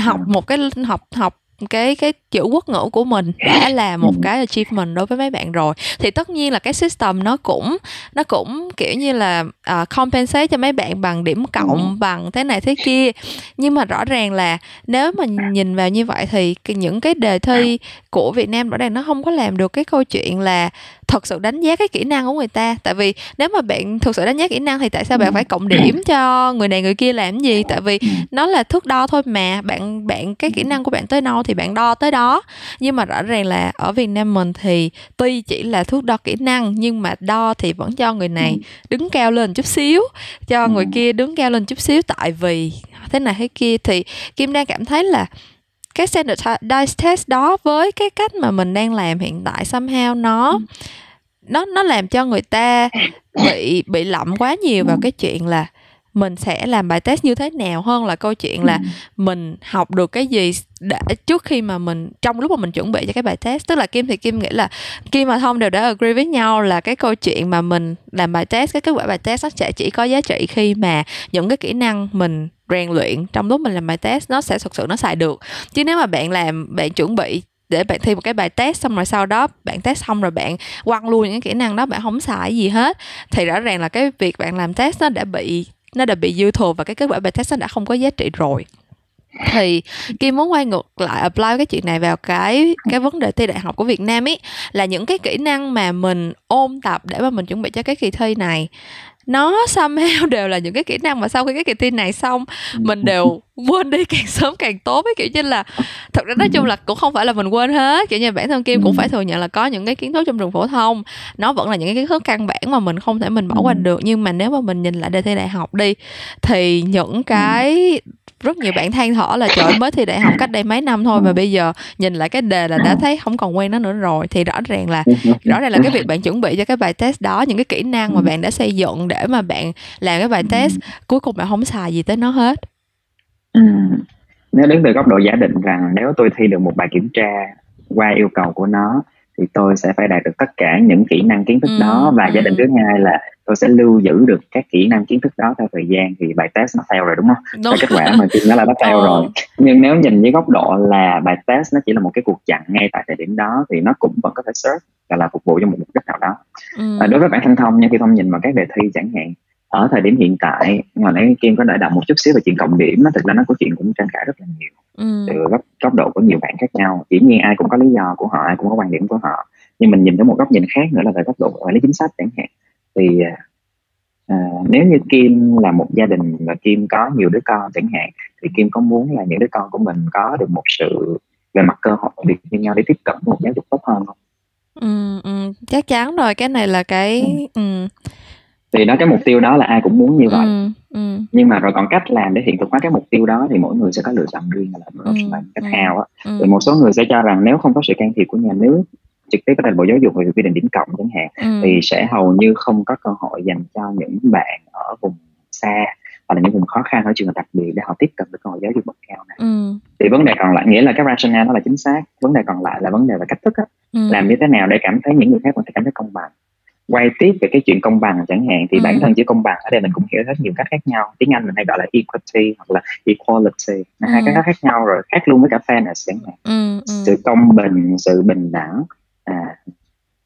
học một cái học học cái cái chữ quốc ngữ của mình đã là một cái achievement đối với mấy bạn rồi. Thì tất nhiên là cái system nó cũng nó cũng kiểu như là uh, compensate cho mấy bạn bằng điểm cộng bằng thế này thế kia. Nhưng mà rõ ràng là nếu mà nhìn vào như vậy thì những cái đề thi của Việt Nam rõ ràng nó không có làm được cái câu chuyện là thật sự đánh giá cái kỹ năng của người ta. Tại vì nếu mà bạn thực sự đánh giá kỹ năng thì tại sao bạn phải cộng điểm cho người này người kia làm gì? Tại vì nó là thước đo thôi mà. Bạn bạn cái kỹ năng của bạn tới đâu thì bạn đo tới đó. Nhưng mà rõ ràng là ở Việt Nam mình thì tuy chỉ là thước đo kỹ năng nhưng mà đo thì vẫn cho người này đứng cao lên chút xíu cho người kia đứng cao lên chút xíu. Tại vì thế này thế kia thì Kim đang cảm thấy là cái standardized test đó với cái cách mà mình đang làm hiện tại somehow nó nó nó làm cho người ta bị bị lậm quá nhiều vào cái chuyện là mình sẽ làm bài test như thế nào hơn là câu chuyện là mình học được cái gì để trước khi mà mình, trong lúc mà mình chuẩn bị cho cái bài test, tức là kim thì kim nghĩ là kim và thông đều đã agree với nhau là cái câu chuyện mà mình làm bài test, cái kết quả bài test nó sẽ chỉ có giá trị khi mà những cái kỹ năng mình rèn luyện trong lúc mình làm bài test nó sẽ thực sự nó xài được. Chứ nếu mà bạn làm, bạn chuẩn bị để bạn thi một cái bài test xong rồi sau đó bạn test xong rồi bạn quăng luôn những kỹ năng đó, bạn không xài gì hết, thì rõ ràng là cái việc bạn làm test nó đã bị, nó đã bị dư thừa và cái kết quả bài test nó đã không có giá trị rồi thì Kim muốn quay ngược lại apply cái chuyện này vào cái cái vấn đề thi đại học của Việt Nam ấy là những cái kỹ năng mà mình ôn tập để mà mình chuẩn bị cho cái kỳ thi này. Nó somehow đều là những cái kỹ năng mà sau khi cái kỳ thi này xong mình đều quên đi càng sớm càng tốt ấy kiểu như là thật ra nói chung là cũng không phải là mình quên hết. Kiểu như bản thân kim cũng phải thừa nhận là có những cái kiến thức trong trường phổ thông nó vẫn là những cái kiến thức căn bản mà mình không thể mình bỏ qua được. Nhưng mà nếu mà mình nhìn lại đề thi đại học đi thì những cái rất nhiều bạn than thở là, trời mới thi đại học cách đây mấy năm thôi mà bây giờ nhìn lại cái đề là đã thấy không còn quen nó nữa rồi thì rõ ràng là, rõ ràng là cái việc bạn chuẩn bị cho cái bài test đó, những cái kỹ năng mà bạn đã xây dựng để mà bạn làm cái bài test, cuối cùng bạn không xài gì tới nó hết ừ. nếu đứng từ góc độ giả định rằng nếu tôi thi được một bài kiểm tra qua yêu cầu của nó thì tôi sẽ phải đạt được tất cả những kỹ năng kiến thức ừ. đó và giả định thứ hai là tôi sẽ lưu giữ được các kỹ năng kiến thức đó theo thời gian thì bài test nó fail rồi đúng không đúng. kết quả mà nó là nó fail ờ. rồi nhưng nếu nhìn với góc độ là bài test nó chỉ là một cái cuộc chặn ngay tại thời điểm đó thì nó cũng vẫn có thể serve và là phục vụ cho một mục đích nào đó ừ. à, đối với bản thân thông nha khi thông nhìn vào các đề thi chẳng hạn ở thời điểm hiện tại mà nãy kim có đợi đọc một chút xíu về chuyện cộng điểm nó thực ra nó có chuyện cũng tranh cãi rất là nhiều ừ. từ góc góc độ của nhiều bạn khác nhau dĩ nhiên ai cũng có lý do của họ ai cũng có quan điểm của họ nhưng mình nhìn tới một góc nhìn khác nữa là về góc độ quản lý chính sách chẳng hạn thì à, nếu như kim là một gia đình và kim có nhiều đứa con chẳng hạn thì kim có muốn là những đứa con của mình có được một sự về mặt cơ hội được như nhau để tiếp cận một giáo dục tốt hơn không ừ, ừ, chắc chắn rồi cái này là cái ừ. Ừ. thì đó cái mục tiêu đó là ai cũng muốn như vậy ừ, ừ. nhưng mà rồi còn cách làm để hiện thực hóa cái mục tiêu đó thì mỗi người sẽ có lựa chọn riêng là một ừ, cách ừ, hào á ừ. rồi một số người sẽ cho rằng nếu không có sự can thiệp của nhà nước trực tiếp ở thành bộ giáo dục về quy định điểm cộng chẳng hạn ừ. thì sẽ hầu như không có cơ hội dành cho những bạn ở vùng xa hoặc là những vùng khó khăn ở trường đặc biệt để họ tiếp cận được cơ hội giáo dục bậc cao này ừ. thì vấn đề còn lại nghĩa là cái rationale nó là chính xác vấn đề còn lại là vấn đề về cách thức á ừ. làm như thế nào để cảm thấy những người khác có thể cảm thấy công bằng quay tiếp về cái chuyện công bằng chẳng hạn thì ừ. bản thân chữ công bằng ở đây mình cũng hiểu rất nhiều cách khác nhau tiếng anh mình hay gọi là equity hoặc là equality ừ. hai cái khác nhau rồi khác luôn với cả fairness chẳng hạn ừ. Ừ. sự công bình sự bình đẳng à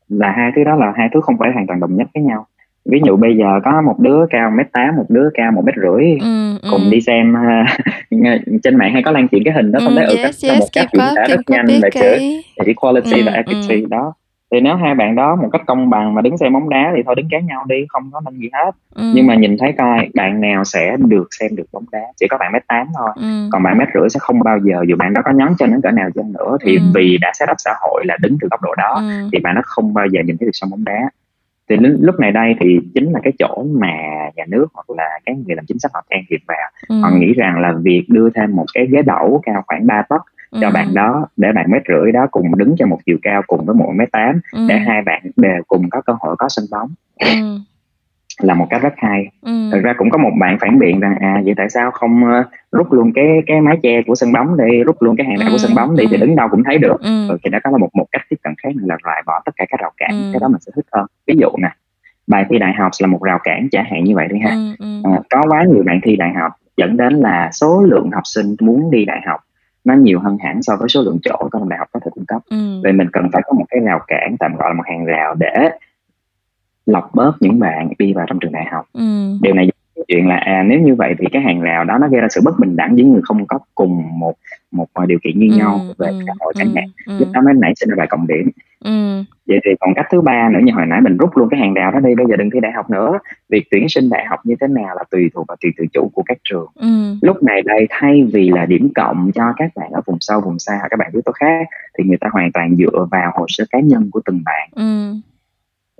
là hai thứ đó là hai thứ không phải hoàn toàn đồng nhất với nhau ví dụ bây giờ có một đứa cao mét tám một đứa cao một mét rưỡi ừ, cùng ừ. đi xem uh, trên mạng hay có lan truyền cái hình đó không ừ, thấy ừ yes, yes, một cách diễn tả rất nhanh về cái... chữ equality ừ, và equity ừ. đó thì nếu hai bạn đó một cách công bằng mà đứng xem bóng đá thì thôi đứng kéo nhau đi không có nên gì hết ừ. nhưng mà nhìn thấy coi bạn nào sẽ được xem được bóng đá chỉ có bạn mét tám thôi ừ. còn bạn mét rưỡi sẽ không bao giờ dù bạn đó có nhón chân đến cỡ nào chân nữa thì ừ. vì đã set up xã hội là đứng từ góc độ đó ừ. thì bạn nó không bao giờ nhìn thấy được sân bóng đá thì lúc này đây thì chính là cái chỗ mà nhà nước hoặc là cái người làm chính sách họ can thiệp vào ừ. họ nghĩ rằng là việc đưa thêm một cái ghế đẩu cao khoảng 3 tấc cho bạn đó để bạn mét rưỡi đó cùng đứng cho một chiều cao cùng với một mét tám để hai bạn đều cùng có cơ hội có sân bóng là một cách rất hay ừ. thực ra cũng có một bạn phản biện rằng à vậy tại sao không uh, rút luôn cái cái mái che của sân bóng đi rút luôn cái hàng rào ừ. của sân bóng đi ừ. thì đứng đâu cũng thấy được ừ. ừ thì đó có là một một cách tiếp cận khác là loại bỏ tất cả các rào cản ừ. cái đó mình sẽ thích hơn ví dụ nè bài thi đại học là một rào cản trả hạn như vậy đi ha ừ. Ừ. À, có quá nhiều bạn thi đại học dẫn đến là số lượng học sinh muốn đi đại học nó nhiều hơn hẳn so với số lượng chỗ các đại học có thể cung cấp ừ. vậy mình cần phải có một cái rào cản tạm gọi là một hàng rào để lọc bớt những bạn đi vào trong trường đại học ừ. điều này chuyện là à, nếu như vậy thì cái hàng rào đó nó gây ra sự bất bình đẳng với người không có cùng một một điều kiện như ừ, nhau về ừ, xã hội chẳng hạn. ừ, lúc đó mới nảy sinh ra bài cộng điểm. Ừ. vậy thì còn cách thứ ba nữa như hồi nãy mình rút luôn cái hàng rào đó đi bây giờ đừng thi đại học nữa. Việc tuyển sinh đại học như thế nào là tùy thuộc vào tùy tự chủ của các trường. Ừ. lúc này đây thay vì là điểm cộng cho các bạn ở vùng sâu vùng xa hoặc các bạn yếu tố khác thì người ta hoàn toàn dựa vào hồ sơ cá nhân của từng bạn. Ừ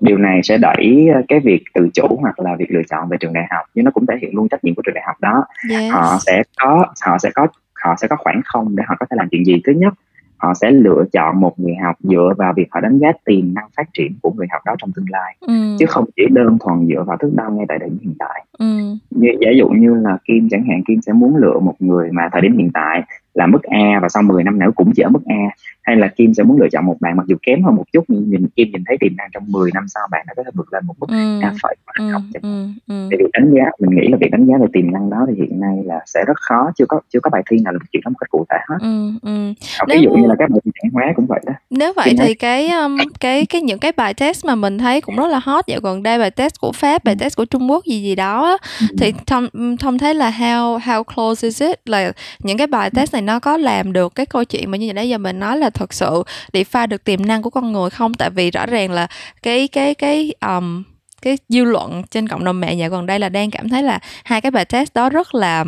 điều này sẽ đẩy ờ, cái việc tự chủ hoặc là việc lựa chọn về trường đại học nhưng nó cũng thể hiện luôn trách nhiệm của trường đại học đó yes. họ sẽ có họ sẽ có họ sẽ có khoảng không để họ có thể làm chuyện gì thứ nhất họ sẽ lựa chọn một người học dựa vào việc họ đánh giá tiềm năng phát triển của người học đó trong tương lai ừ. chứ không chỉ đơn thuần dựa vào thước đo ngay tại thời điểm hiện tại ừ. như giả dụ như là kim chẳng hạn kim sẽ muốn lựa một người mà thời điểm hiện tại là mức A và sau 10 năm nữa cũng chỉ ở mức A hay là Kim sẽ muốn lựa chọn một bạn mặc dù kém hơn một chút nhưng nhìn Kim nhìn thấy tiềm năng trong 10 năm sau bạn đã có thể vượt lên một mức ừ. A phẩy ừ. không ừ. ừ. thì việc đánh giá mình nghĩ là việc đánh giá về tiềm năng đó thì hiện nay là sẽ rất khó chưa có chưa có bài thi nào là chuyện đó một cách cụ thể hết ừ. Ừ. ví dụ như là các bài thi hóa cũng vậy đó nếu vậy Kim thì cái um, cái cái những cái bài test mà mình thấy cũng rất là hot dạo gần đây bài test của Pháp bài ừ. test của Trung Quốc gì gì đó ừ. thì thông thông thấy là how how close is it là những cái bài test này nó có làm được cái câu chuyện mà như nãy giờ mình nói là thật sự để pha được tiềm năng của con người không? Tại vì rõ ràng là cái cái cái um, cái dư luận trên cộng đồng mạng dạo gần đây là đang cảm thấy là hai cái bài test đó rất là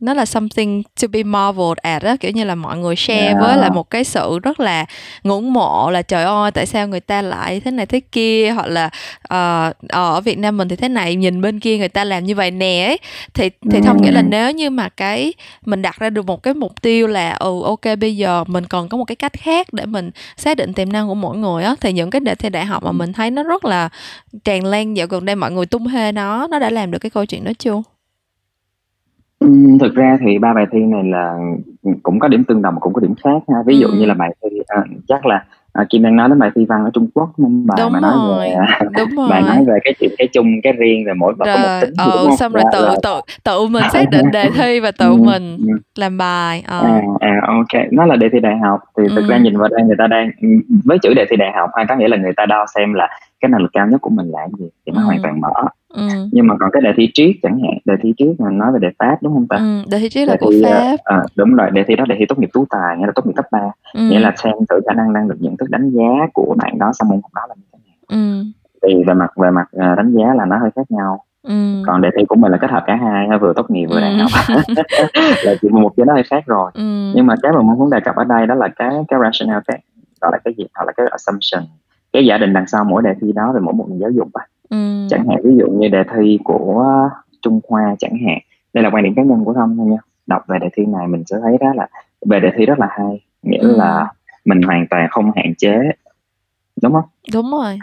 nó là something to be marveled at đó kiểu như là mọi người share yeah. với là một cái sự rất là ngưỡng mộ là trời ơi tại sao người ta lại thế này thế kia hoặc là uh, ở Việt Nam mình thì thế này nhìn bên kia người ta làm như vậy nè ấy. Thì thì thông nghĩa là nếu như mà cái mình đặt ra được một cái mục tiêu là ừ ok bây giờ mình còn có một cái cách khác để mình xác định tiềm năng của mỗi người á thì những cái đề thi đại học mà mình thấy nó rất là tràn lan dạo gần đây mọi người tung hê nó nó đã làm được cái câu chuyện đó chưa Ừm, thực ra thì ba bài thi này là, cũng có điểm tương đồng cũng có điểm khác ha. Ví dụ như là bài thi, ờ, chắc là, à, Kim đang nói đến bài thi Văn ở Trung Quốc, đúng Bài mà nói rồi, về, à, đúng bài nói về cái chuyện cái chung, cái riêng rồi mỗi bài có một tính gì, đúng ừ, xong rồi Là tự là tự tự mình xác định đề thi và tự ừm, mình ừm. làm bài, ờ. À, à, ô nó là đề thi đại học thì thực ra nhìn vào đây người ta đang với chữ đề thi đại học ha, có nghĩa là người ta đo xem là cái năng lực cao nhất của mình là gì thì nó hoàn toàn mở. Ừ. nhưng mà còn cái đề thi triết chẳng hạn đề thi triết là nói về đề pháp đúng không ta ừ, đề thi triết là của ờ, pháp à, đúng rồi đề thi đó đề thi tốt nghiệp tú tài nghĩa là tốt nghiệp cấp 3 ừ. nghĩa là xem thử khả năng năng lực nhận thức đánh giá của bạn đó sau môn học đó là như thế nào ừ. thì về mặt về mặt uh, đánh giá là nó hơi khác nhau Ừ. còn đề thi của mình là kết hợp cả hai vừa tốt nghiệp vừa ừ. đại học là chỉ một cái đó hơi khác rồi ừ. nhưng mà cái mà muốn đề cập ở đây đó là cái cái rationale cái gọi là cái gì hoặc là cái assumption cái giả định đằng sau mỗi đề thi đó về mỗi một nền giáo dục à ừ. chẳng hạn ví dụ như đề thi của Trung Hoa chẳng hạn đây là quan điểm cá nhân của thông thôi nha. Đọc về đề thi này mình sẽ thấy đó là về đề thi rất là hay nghĩa ừ. là mình hoàn toàn không hạn chế. Đúng không? Đúng rồi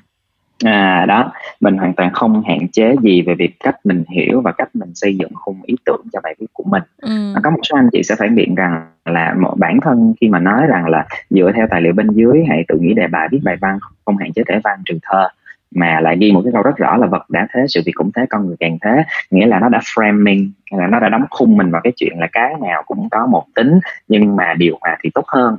à đó. Mình hoàn toàn không hạn chế gì về việc cách mình hiểu và cách mình xây dựng khung ý tưởng cho bài viết của mình. Ừ. có một số anh chị sẽ phản biện rằng là một bản thân khi mà nói rằng là dựa theo tài liệu bên dưới hãy tự nghĩ đề bài viết bài văn không hạn chế thể văn trừ thơ mà lại ghi một cái câu rất rõ là vật đã thế sự việc cũng thế con người càng thế. Nghĩa là nó đã framing là nó đã đóng khung mình vào cái chuyện là cái nào cũng có một tính nhưng mà điều hòa thì tốt hơn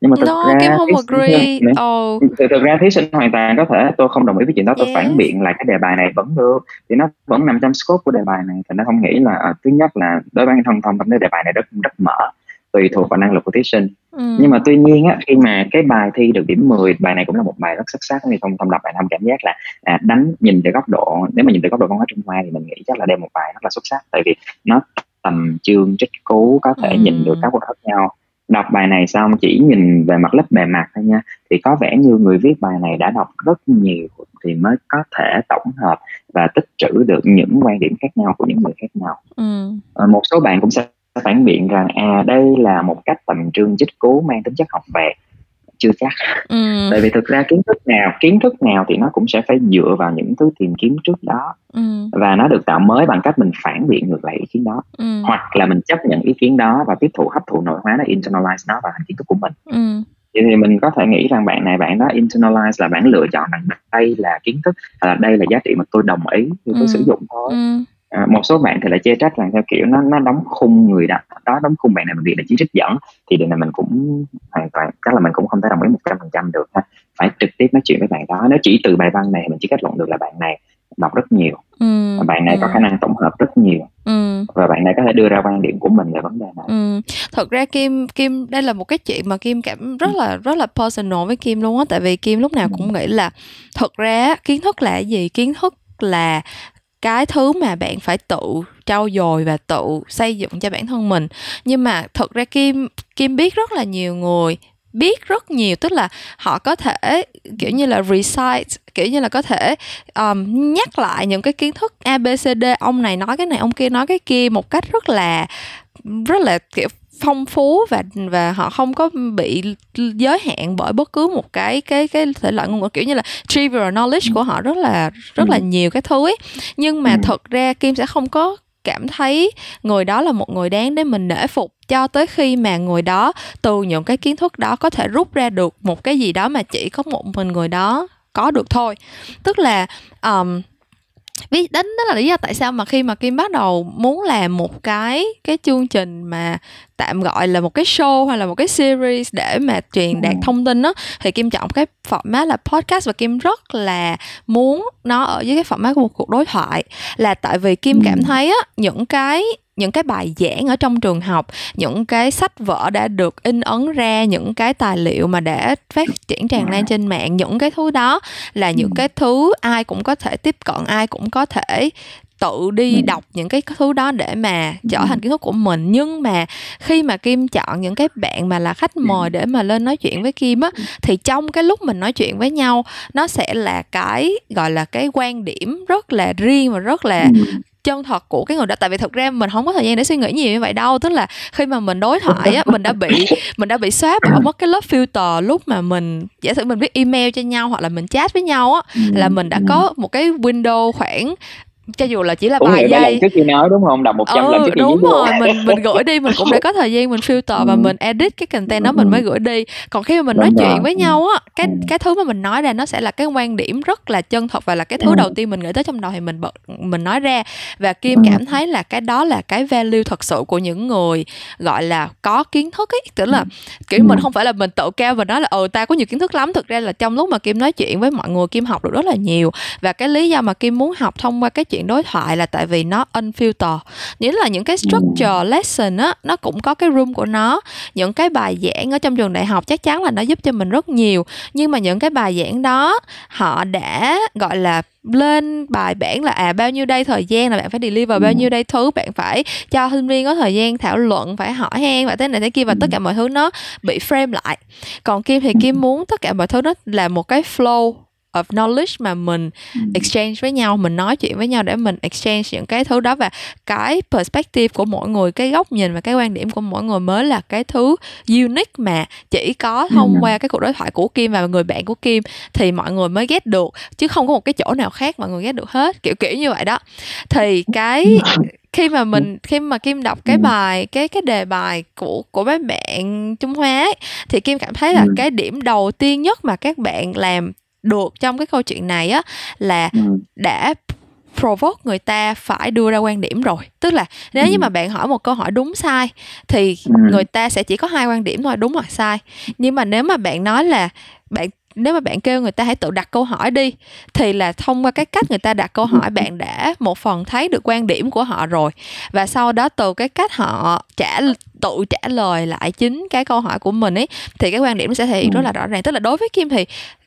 nhưng mà thực no, ra không agree. Oh. Thực, thực ra thí sinh hoàn toàn có thể tôi không đồng ý với chuyện đó tôi yes. phản biện là cái đề bài này vẫn được thì nó vẫn nằm trong scope của đề bài này thì nó không nghĩ là à, thứ nhất là đối với thông thông thông đề bài này rất rất mở tùy thuộc vào năng lực của thí sinh ừ. nhưng mà tuy nhiên á, khi mà cái bài thi được điểm 10 bài này cũng là một bài rất xuất sắc thì thông thông đọc bài thông cảm giác là à, đánh nhìn từ góc độ nếu mà nhìn từ góc độ văn hóa trung hoa thì mình nghĩ chắc là đây một bài rất là xuất sắc tại vì nó tầm chương trích cú có thể ừ. nhìn được các cuộc khác nhau đọc bài này xong chỉ nhìn về mặt lớp bề mặt thôi nha. Thì có vẻ như người viết bài này đã đọc rất nhiều thì mới có thể tổng hợp và tích trữ được những quan điểm khác nhau của những người khác nhau. Ừ. à, một số bạn cũng sẽ phản biện rằng à đây là một cách tầm trương chích cố mang tính chất học về chưa chắc ừ. tại vì thực ra kiến thức nào kiến thức nào thì nó cũng sẽ phải dựa vào những thứ tìm kiếm trước đó ừ. và nó được tạo mới bằng cách mình phản biện ngược lại ý kiến đó ừ. hoặc là mình chấp nhận ý kiến đó và tiếp thụ hấp thụ nội hóa nó internalize nó vào thành kiến thức của mình ừ. thì mình có thể nghĩ rằng bạn này bạn đó internalize là bạn lựa chọn rằng đây là kiến thức hay là đây là giá trị mà tôi đồng ý thì tôi ừ. sử dụng thôi ừ à, một số bạn thì lại chê trách rằng theo kiểu nó nó đóng khung người đó đó đóng khung bạn này việc là chỉ trích dẫn thì điều này mình cũng hoàn toàn chắc là mình cũng không thể đồng ý một trăm phần trăm được ha phải trực tiếp nói chuyện với bạn đó nếu chỉ từ bài văn này mình chỉ kết luận được là bạn này đọc rất nhiều ừ, bạn này ừ. có khả năng tổng hợp rất nhiều ừ. và bạn này có thể đưa ra quan điểm của mình về vấn đề này ừ. thật ra kim kim đây là một cái chuyện mà kim cảm rất là rất là personal với kim luôn á tại vì kim lúc nào cũng nghĩ là thật ra kiến thức là gì kiến thức là cái thứ mà bạn phải tự trau dồi và tự xây dựng cho bản thân mình. Nhưng mà thật ra kim kim biết rất là nhiều người biết rất nhiều tức là họ có thể kiểu như là recite kiểu như là có thể um, nhắc lại những cái kiến thức abcd ông này nói cái này ông kia nói cái kia một cách rất là rất là kiểu phong phú và và họ không có bị giới hạn bởi bất cứ một cái cái cái thể loại ngôn ngữ kiểu như là trivial knowledge của họ rất là rất là ừ. nhiều cái thứ ấy nhưng mà ừ. thật ra kim sẽ không có cảm thấy người đó là một người đáng để mình nể phục cho tới khi mà người đó từ những cái kiến thức đó có thể rút ra được một cái gì đó mà chỉ có một mình người đó có được thôi tức là um, biết đến đó là lý do tại sao mà khi mà kim bắt đầu muốn làm một cái cái chương trình mà tạm gọi là một cái show hay là một cái series để mà truyền đạt thông tin đó thì kim chọn cái format là podcast và kim rất là muốn nó ở dưới cái format của một cuộc đối thoại là tại vì kim cảm ừ. thấy á những cái những cái bài giảng ở trong trường học những cái sách vở đã được in ấn ra những cái tài liệu mà đã phát triển tràn lan trên mạng những cái thứ đó là những ừ. cái thứ ai cũng có thể tiếp cận ai cũng có thể tự đi ừ. đọc những cái thứ đó để mà trở thành kiến thức của mình. Nhưng mà khi mà kim chọn những cái bạn mà là khách mời để mà lên nói chuyện với kim á thì trong cái lúc mình nói chuyện với nhau nó sẽ là cái gọi là cái quan điểm rất là riêng và rất là chân thật của cái người đó. Tại vì thực ra mình không có thời gian để suy nghĩ nhiều như vậy đâu. Tức là khi mà mình đối thoại á mình đã bị mình đã bị xóa bỏ mất cái lớp filter lúc mà mình giả sử mình viết email cho nhau hoặc là mình chat với nhau á là mình đã có một cái window khoảng cho dù là chỉ là cũng bài giây. trước khi nói đúng không? Đọc một trăm ừ, lần trước khi đúng rồi mình mình gửi đi mình cũng để có thời gian mình filter và ừ. mình edit cái content đó mình mới gửi đi. Còn khi mà mình nói chuyện với nhau á cái ừ. cái thứ mà mình nói ra nó sẽ là cái quan điểm rất là chân thật và là cái thứ đầu tiên mình nghĩ tới trong đầu thì mình bật mình nói ra. Và kim cảm thấy là cái đó là cái value thật sự của những người gọi là có kiến thức ấy. Tức là kiểu mình không phải là mình tự cao và nói là ừ ta có nhiều kiến thức lắm. Thực ra là trong lúc mà kim nói chuyện với mọi người kim học được rất là nhiều. Và cái lý do mà kim muốn học thông qua cái chuyện chuyện đối thoại là tại vì nó unfilter nghĩa là những cái structure lesson á nó cũng có cái room của nó. Những cái bài giảng ở trong trường đại học chắc chắn là nó giúp cho mình rất nhiều. Nhưng mà những cái bài giảng đó họ đã gọi là lên bài bản là à bao nhiêu đây thời gian là bạn phải deliver bao nhiêu đây thứ. Bạn phải cho sinh viên có thời gian thảo luận phải hỏi han và thế này thế kia và tất cả mọi thứ nó bị frame lại. Còn kim thì kim muốn tất cả mọi thứ nó là một cái flow of knowledge mà mình ừ. exchange với nhau mình nói chuyện với nhau để mình exchange những cái thứ đó và cái perspective của mỗi người cái góc nhìn và cái quan điểm của mỗi người mới là cái thứ unique mà chỉ có thông ừ. qua cái cuộc đối thoại của Kim và người bạn của Kim thì mọi người mới ghét được chứ không có một cái chỗ nào khác mọi người ghét được hết kiểu kiểu như vậy đó thì cái khi mà mình khi mà kim đọc cái bài cái cái đề bài của của mấy bạn trung hoa ấy, thì kim cảm thấy là ừ. cái điểm đầu tiên nhất mà các bạn làm được trong cái câu chuyện này á là ừ. đã provoke người ta phải đưa ra quan điểm rồi tức là nếu ừ. như mà bạn hỏi một câu hỏi đúng sai thì ừ. người ta sẽ chỉ có hai quan điểm thôi đúng hoặc sai nhưng mà nếu mà bạn nói là bạn nếu mà bạn kêu người ta hãy tự đặt câu hỏi đi thì là thông qua cái cách người ta đặt câu hỏi bạn đã một phần thấy được quan điểm của họ rồi và sau đó từ cái cách họ trả tự trả lời lại chính cái câu hỏi của mình ấy thì cái quan điểm nó sẽ thể hiện rất là rõ ràng tức là đối với kim thì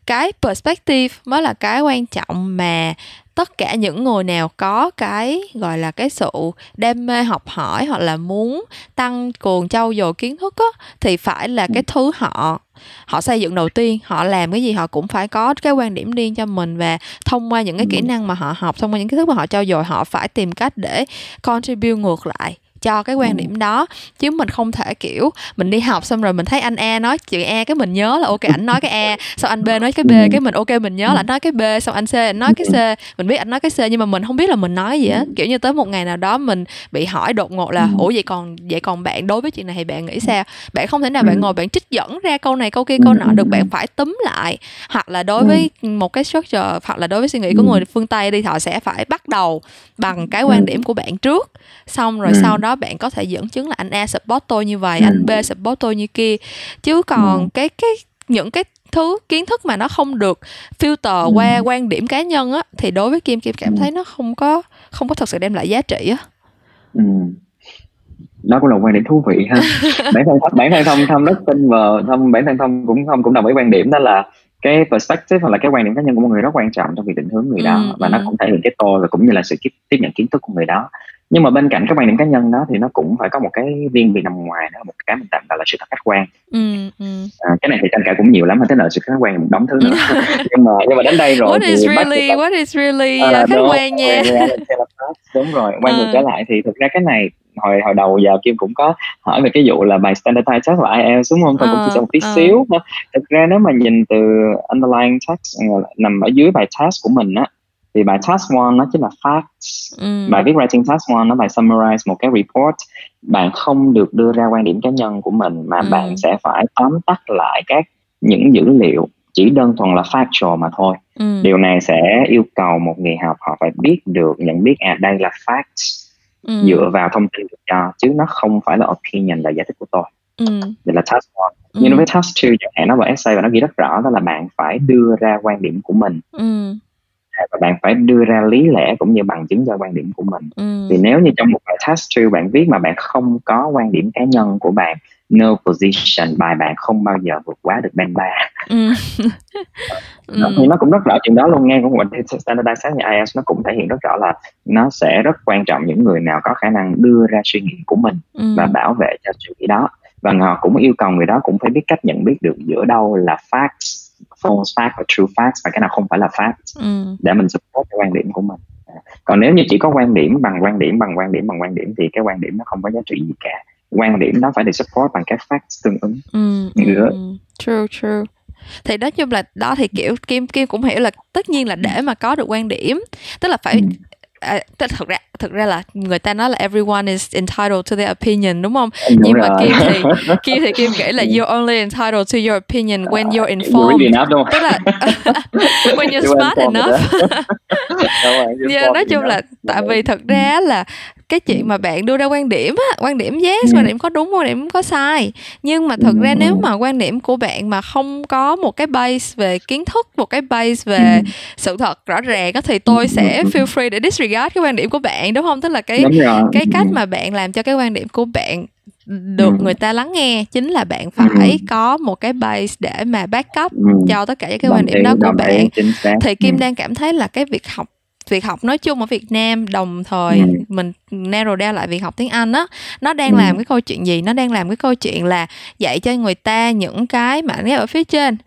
cái perspective mới là cái quan trọng mà tất cả những người nào có cái gọi là cái sự đam mê học hỏi hoặc là muốn tăng cường trau dồi kiến thức á thì phải là cái thứ họ họ xây dựng đầu tiên họ làm cái gì họ cũng phải có cái quan điểm riêng cho mình và thông qua những cái kỹ năng mà họ học thông qua những cái thứ mà họ trau dồi họ phải tìm cách để contribute ngược lại cho cái quan điểm đó chứ mình không thể kiểu mình đi học xong rồi mình thấy anh A nói chữ E cái mình nhớ là ok ảnh nói cái E xong anh B nói cái B cái mình ok mình nhớ là anh nói cái B. Xong anh C anh nói cái C. Mình biết anh nói cái C nhưng mà mình không biết là mình nói gì á. Kiểu như tới một ngày nào đó mình bị hỏi đột ngột là ủa vậy còn vậy còn bạn đối với chuyện này thì bạn nghĩ sao? Bạn không thể nào bạn ngồi bạn trích dẫn ra câu này câu kia câu nọ được bạn phải túm lại. Hoặc là đối với một cái structure hoặc là đối với suy nghĩ của người phương Tây đi họ sẽ phải bắt đầu bằng cái quan điểm của bạn trước. Xong rồi sau đó bạn có thể dẫn chứng là anh A support tôi như vậy anh B support tôi như kia. Chứ còn cái cái những cái thứ kiến thức mà nó không được filter ừ. qua quan điểm cá nhân á thì đối với kim kim cảm thấy nó không có không có thật sự đem lại giá trị á. Ừ. đó cũng là quan điểm thú vị ha. Bản thân bản thân thông thông rất tin vào thông bản thân thông cũng không cũng đồng ý quan điểm đó là cái perspective hoặc là cái quan điểm cá nhân của một người rất quan trọng trong việc định hướng người đó ừ, và ừ. nó cũng thể hiện cái tôi và cũng như là sự tiếp, tiếp nhận kiến thức của người đó. Nhưng mà bên cạnh cái quan điểm cá nhân đó thì nó cũng phải có một cái viên vị nằm ngoài đó một cái mình tạm gọi là sự thật khách quan. Ừ, ừ. À, cái này thì tranh cãi cũng nhiều lắm thế là sự khách quan một đống thứ nữa. Nhưng mà nhưng mà đến đây rồi what thì is really là, what is really à, khách đúng, quan nha. Đúng rồi quay ngược trở lại thì thực ra cái này hồi hồi đầu giờ kim cũng có hỏi về cái vụ là bài standardized test và IELTS đúng không thôi cũng chỉ uh, một tí uh. xíu thực ra nếu mà nhìn từ underlying text nằm ở dưới bài test của mình á thì bài task one nó chính là facts ừ. bài viết writing task one nó bài summarize một cái report bạn không được đưa ra quan điểm cá nhân của mình mà ừ. bạn sẽ phải tóm tắt lại các những dữ liệu chỉ đơn thuần là factual mà thôi ừ. điều này sẽ yêu cầu một người học họ phải biết được nhận biết à đây là facts ừ. dựa vào thông tin được cho chứ nó không phải là opinion là giải thích của tôi ừ. đây là task one ừ. nhưng với task two chẳng hạn nó vào essay và nó ghi rất rõ đó là bạn phải đưa ra quan điểm của mình ừ và bạn phải đưa ra lý lẽ cũng như bằng chứng cho quan điểm của mình ừ. thì nếu như trong một bài task two bạn viết mà bạn không có quan điểm cá nhân của bạn no position bài bạn không bao giờ vượt quá được band ba ừ. ừ. nó cũng rất rõ chuyện đó luôn nghe của một standardized như IELTS nó cũng thể hiện rất rõ là nó sẽ rất quan trọng những người nào có khả năng đưa ra suy nghĩ của mình ừ. và bảo vệ cho suy nghĩ đó và họ cũng yêu cầu người đó cũng phải biết cách nhận biết được giữa đâu là facts false fact và true facts và cái nào không phải là fact ừ. để mình support cái quan điểm của mình à, còn nếu như chỉ có quan điểm bằng quan điểm bằng quan điểm bằng quan điểm thì cái quan điểm nó không có giá trị gì cả quan điểm nó phải được support bằng các facts tương ứng. Ừ, ừ, ừ. true true. Thì nói chung là đó thì kiểu kim kim cũng hiểu là tất nhiên là để mà có được quan điểm tức là phải ừ. à, thực ra thực ra là người ta nói là everyone is entitled to their opinion đúng không? Đúng nhưng rồi. mà kim thì kim thì kim nghĩ là you're only entitled to your opinion when you're informed. enough, tức là when you're smart enough. yeah, nói chung là tại vì thật ra là cái chuyện mà bạn đưa ra quan điểm á quan điểm yes quan điểm có đúng quan điểm có sai. Nhưng mà thật ra nếu mà quan điểm của bạn mà không có một cái base về kiến thức một cái base về sự thật rõ ràng á thì tôi sẽ feel free để disregard cái quan điểm của bạn đúng không? Tức là cái cái cách mà bạn làm cho cái quan điểm của bạn được người ta lắng nghe chính là bạn phải có một cái base để mà back up cho tất cả những cái quan điểm đó của bạn. thì kim đang cảm thấy là cái việc học việc học nói chung ở Việt Nam đồng thời ừ. mình narrow down lại việc học tiếng Anh á nó đang ừ. làm cái câu chuyện gì nó đang làm cái câu chuyện là dạy cho người ta những cái ghép ở phía trên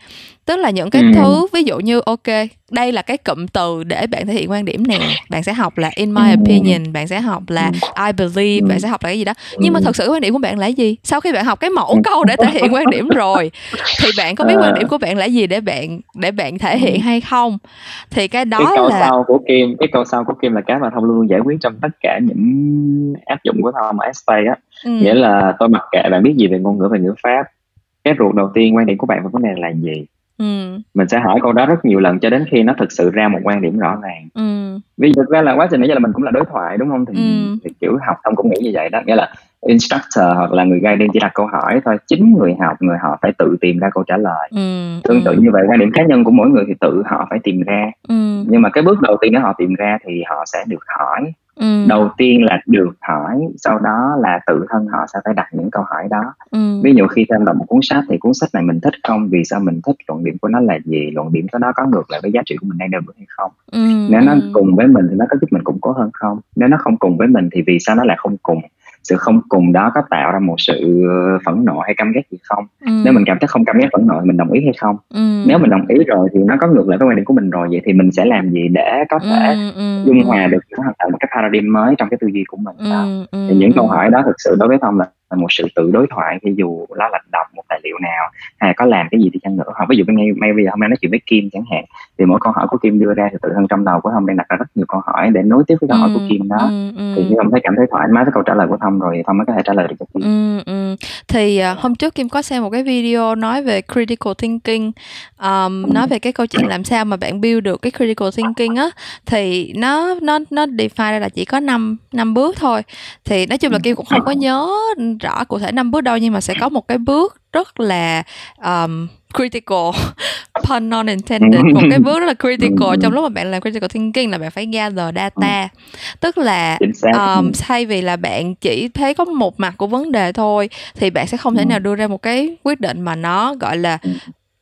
tức là những cái ừ. thứ ví dụ như ok đây là cái cụm từ để bạn thể hiện quan điểm nè. Bạn sẽ học là in my opinion bạn sẽ học là I believe bạn sẽ học là cái gì đó. Nhưng mà thật sự quan điểm của bạn là gì? Sau khi bạn học cái mẫu câu để thể hiện quan điểm rồi thì bạn có biết quan điểm của bạn là gì để bạn để bạn thể hiện hay không? Thì cái đó cái câu là sau của kim cái câu sau của kim là cái mà thông luôn giải quyết trong tất cả những áp dụng của thông ở essay á. Ừ. nghĩa là tôi mặc kệ bạn biết gì về ngôn ngữ và ngữ pháp cái ruột đầu tiên quan điểm của bạn về vấn đề là gì ừ. mình sẽ hỏi câu đó rất nhiều lần cho đến khi nó thực sự ra một quan điểm rõ ràng ừ. vì thực ra là quá trình nãy giờ là mình cũng là đối thoại đúng không thì, ừ. thì kiểu học thông cũng nghĩ như vậy đó nghĩa là instructor hoặc là người guide chỉ đặt câu hỏi thôi chính người học người họ phải tự tìm ra câu trả lời ừ. tương tự như vậy quan điểm cá nhân của mỗi người thì tự họ phải tìm ra ừ. nhưng mà cái bước đầu tiên để họ tìm ra thì họ sẽ được hỏi ừ. đầu tiên là được hỏi sau đó là tự thân họ sẽ phải đặt những câu hỏi đó. Ừ. ví dụ khi xem đọc một cuốn sách thì cuốn sách này mình thích không? Vì sao mình thích? Luận điểm của nó là gì? Luận điểm của nó có ngược lại với giá trị của mình đang được hay không? Ừ. nếu nó cùng với mình thì nó có giúp mình củng cố hơn không? Nếu nó không cùng với mình thì vì sao nó lại không cùng sự không cùng đó có tạo ra một sự phẫn nộ hay căm ghét gì không? Ừ. nếu mình cảm thấy không căm ghét phẫn nộ mình đồng ý hay không? Ừ. nếu mình đồng ý rồi thì nó có ngược lại với quan điểm của mình rồi vậy thì mình sẽ làm gì để có thể ừ, ừ, dung hòa được nó tạo một cái paradigm mới trong cái tư duy của mình ừ, ừ, thì những câu hỏi đó thực sự đối với thông là là một sự tự đối thoại thì dù đó là đọc một tài liệu nào hay có làm cái gì thì chăng nữa. Hoặc ví dụ ngay ngay bây giờ hôm nay nói chuyện với Kim chẳng hạn thì mỗi câu hỏi của Kim đưa ra thì tự thân trong đầu của Thông đang đặt ra rất nhiều câu hỏi để nối tiếp với câu hỏi của ừ, Kim đó. ừ, ừ. thì Thông thấy cảm thấy thoải mái với câu trả lời của Thông rồi thì Thông mới có thể trả lời được cho Kim. Ừ, ừ. thì uh, hôm trước Kim có xem một cái video nói về critical thinking um, nói về cái câu chuyện làm sao mà bạn build được cái critical thinking á thì nó nó nó define ra là chỉ có năm năm bước thôi. Thì nói chung là Kim cũng không có nhớ rõ cụ thể năm bước đâu nhưng mà sẽ có một cái bước rất là um, critical pun non intended. Một cái bước rất là critical. Trong lúc mà bạn làm critical thinking là bạn phải gather data. Tức là um, thay vì là bạn chỉ thấy có một mặt của vấn đề thôi thì bạn sẽ không thể nào đưa ra một cái quyết định mà nó gọi là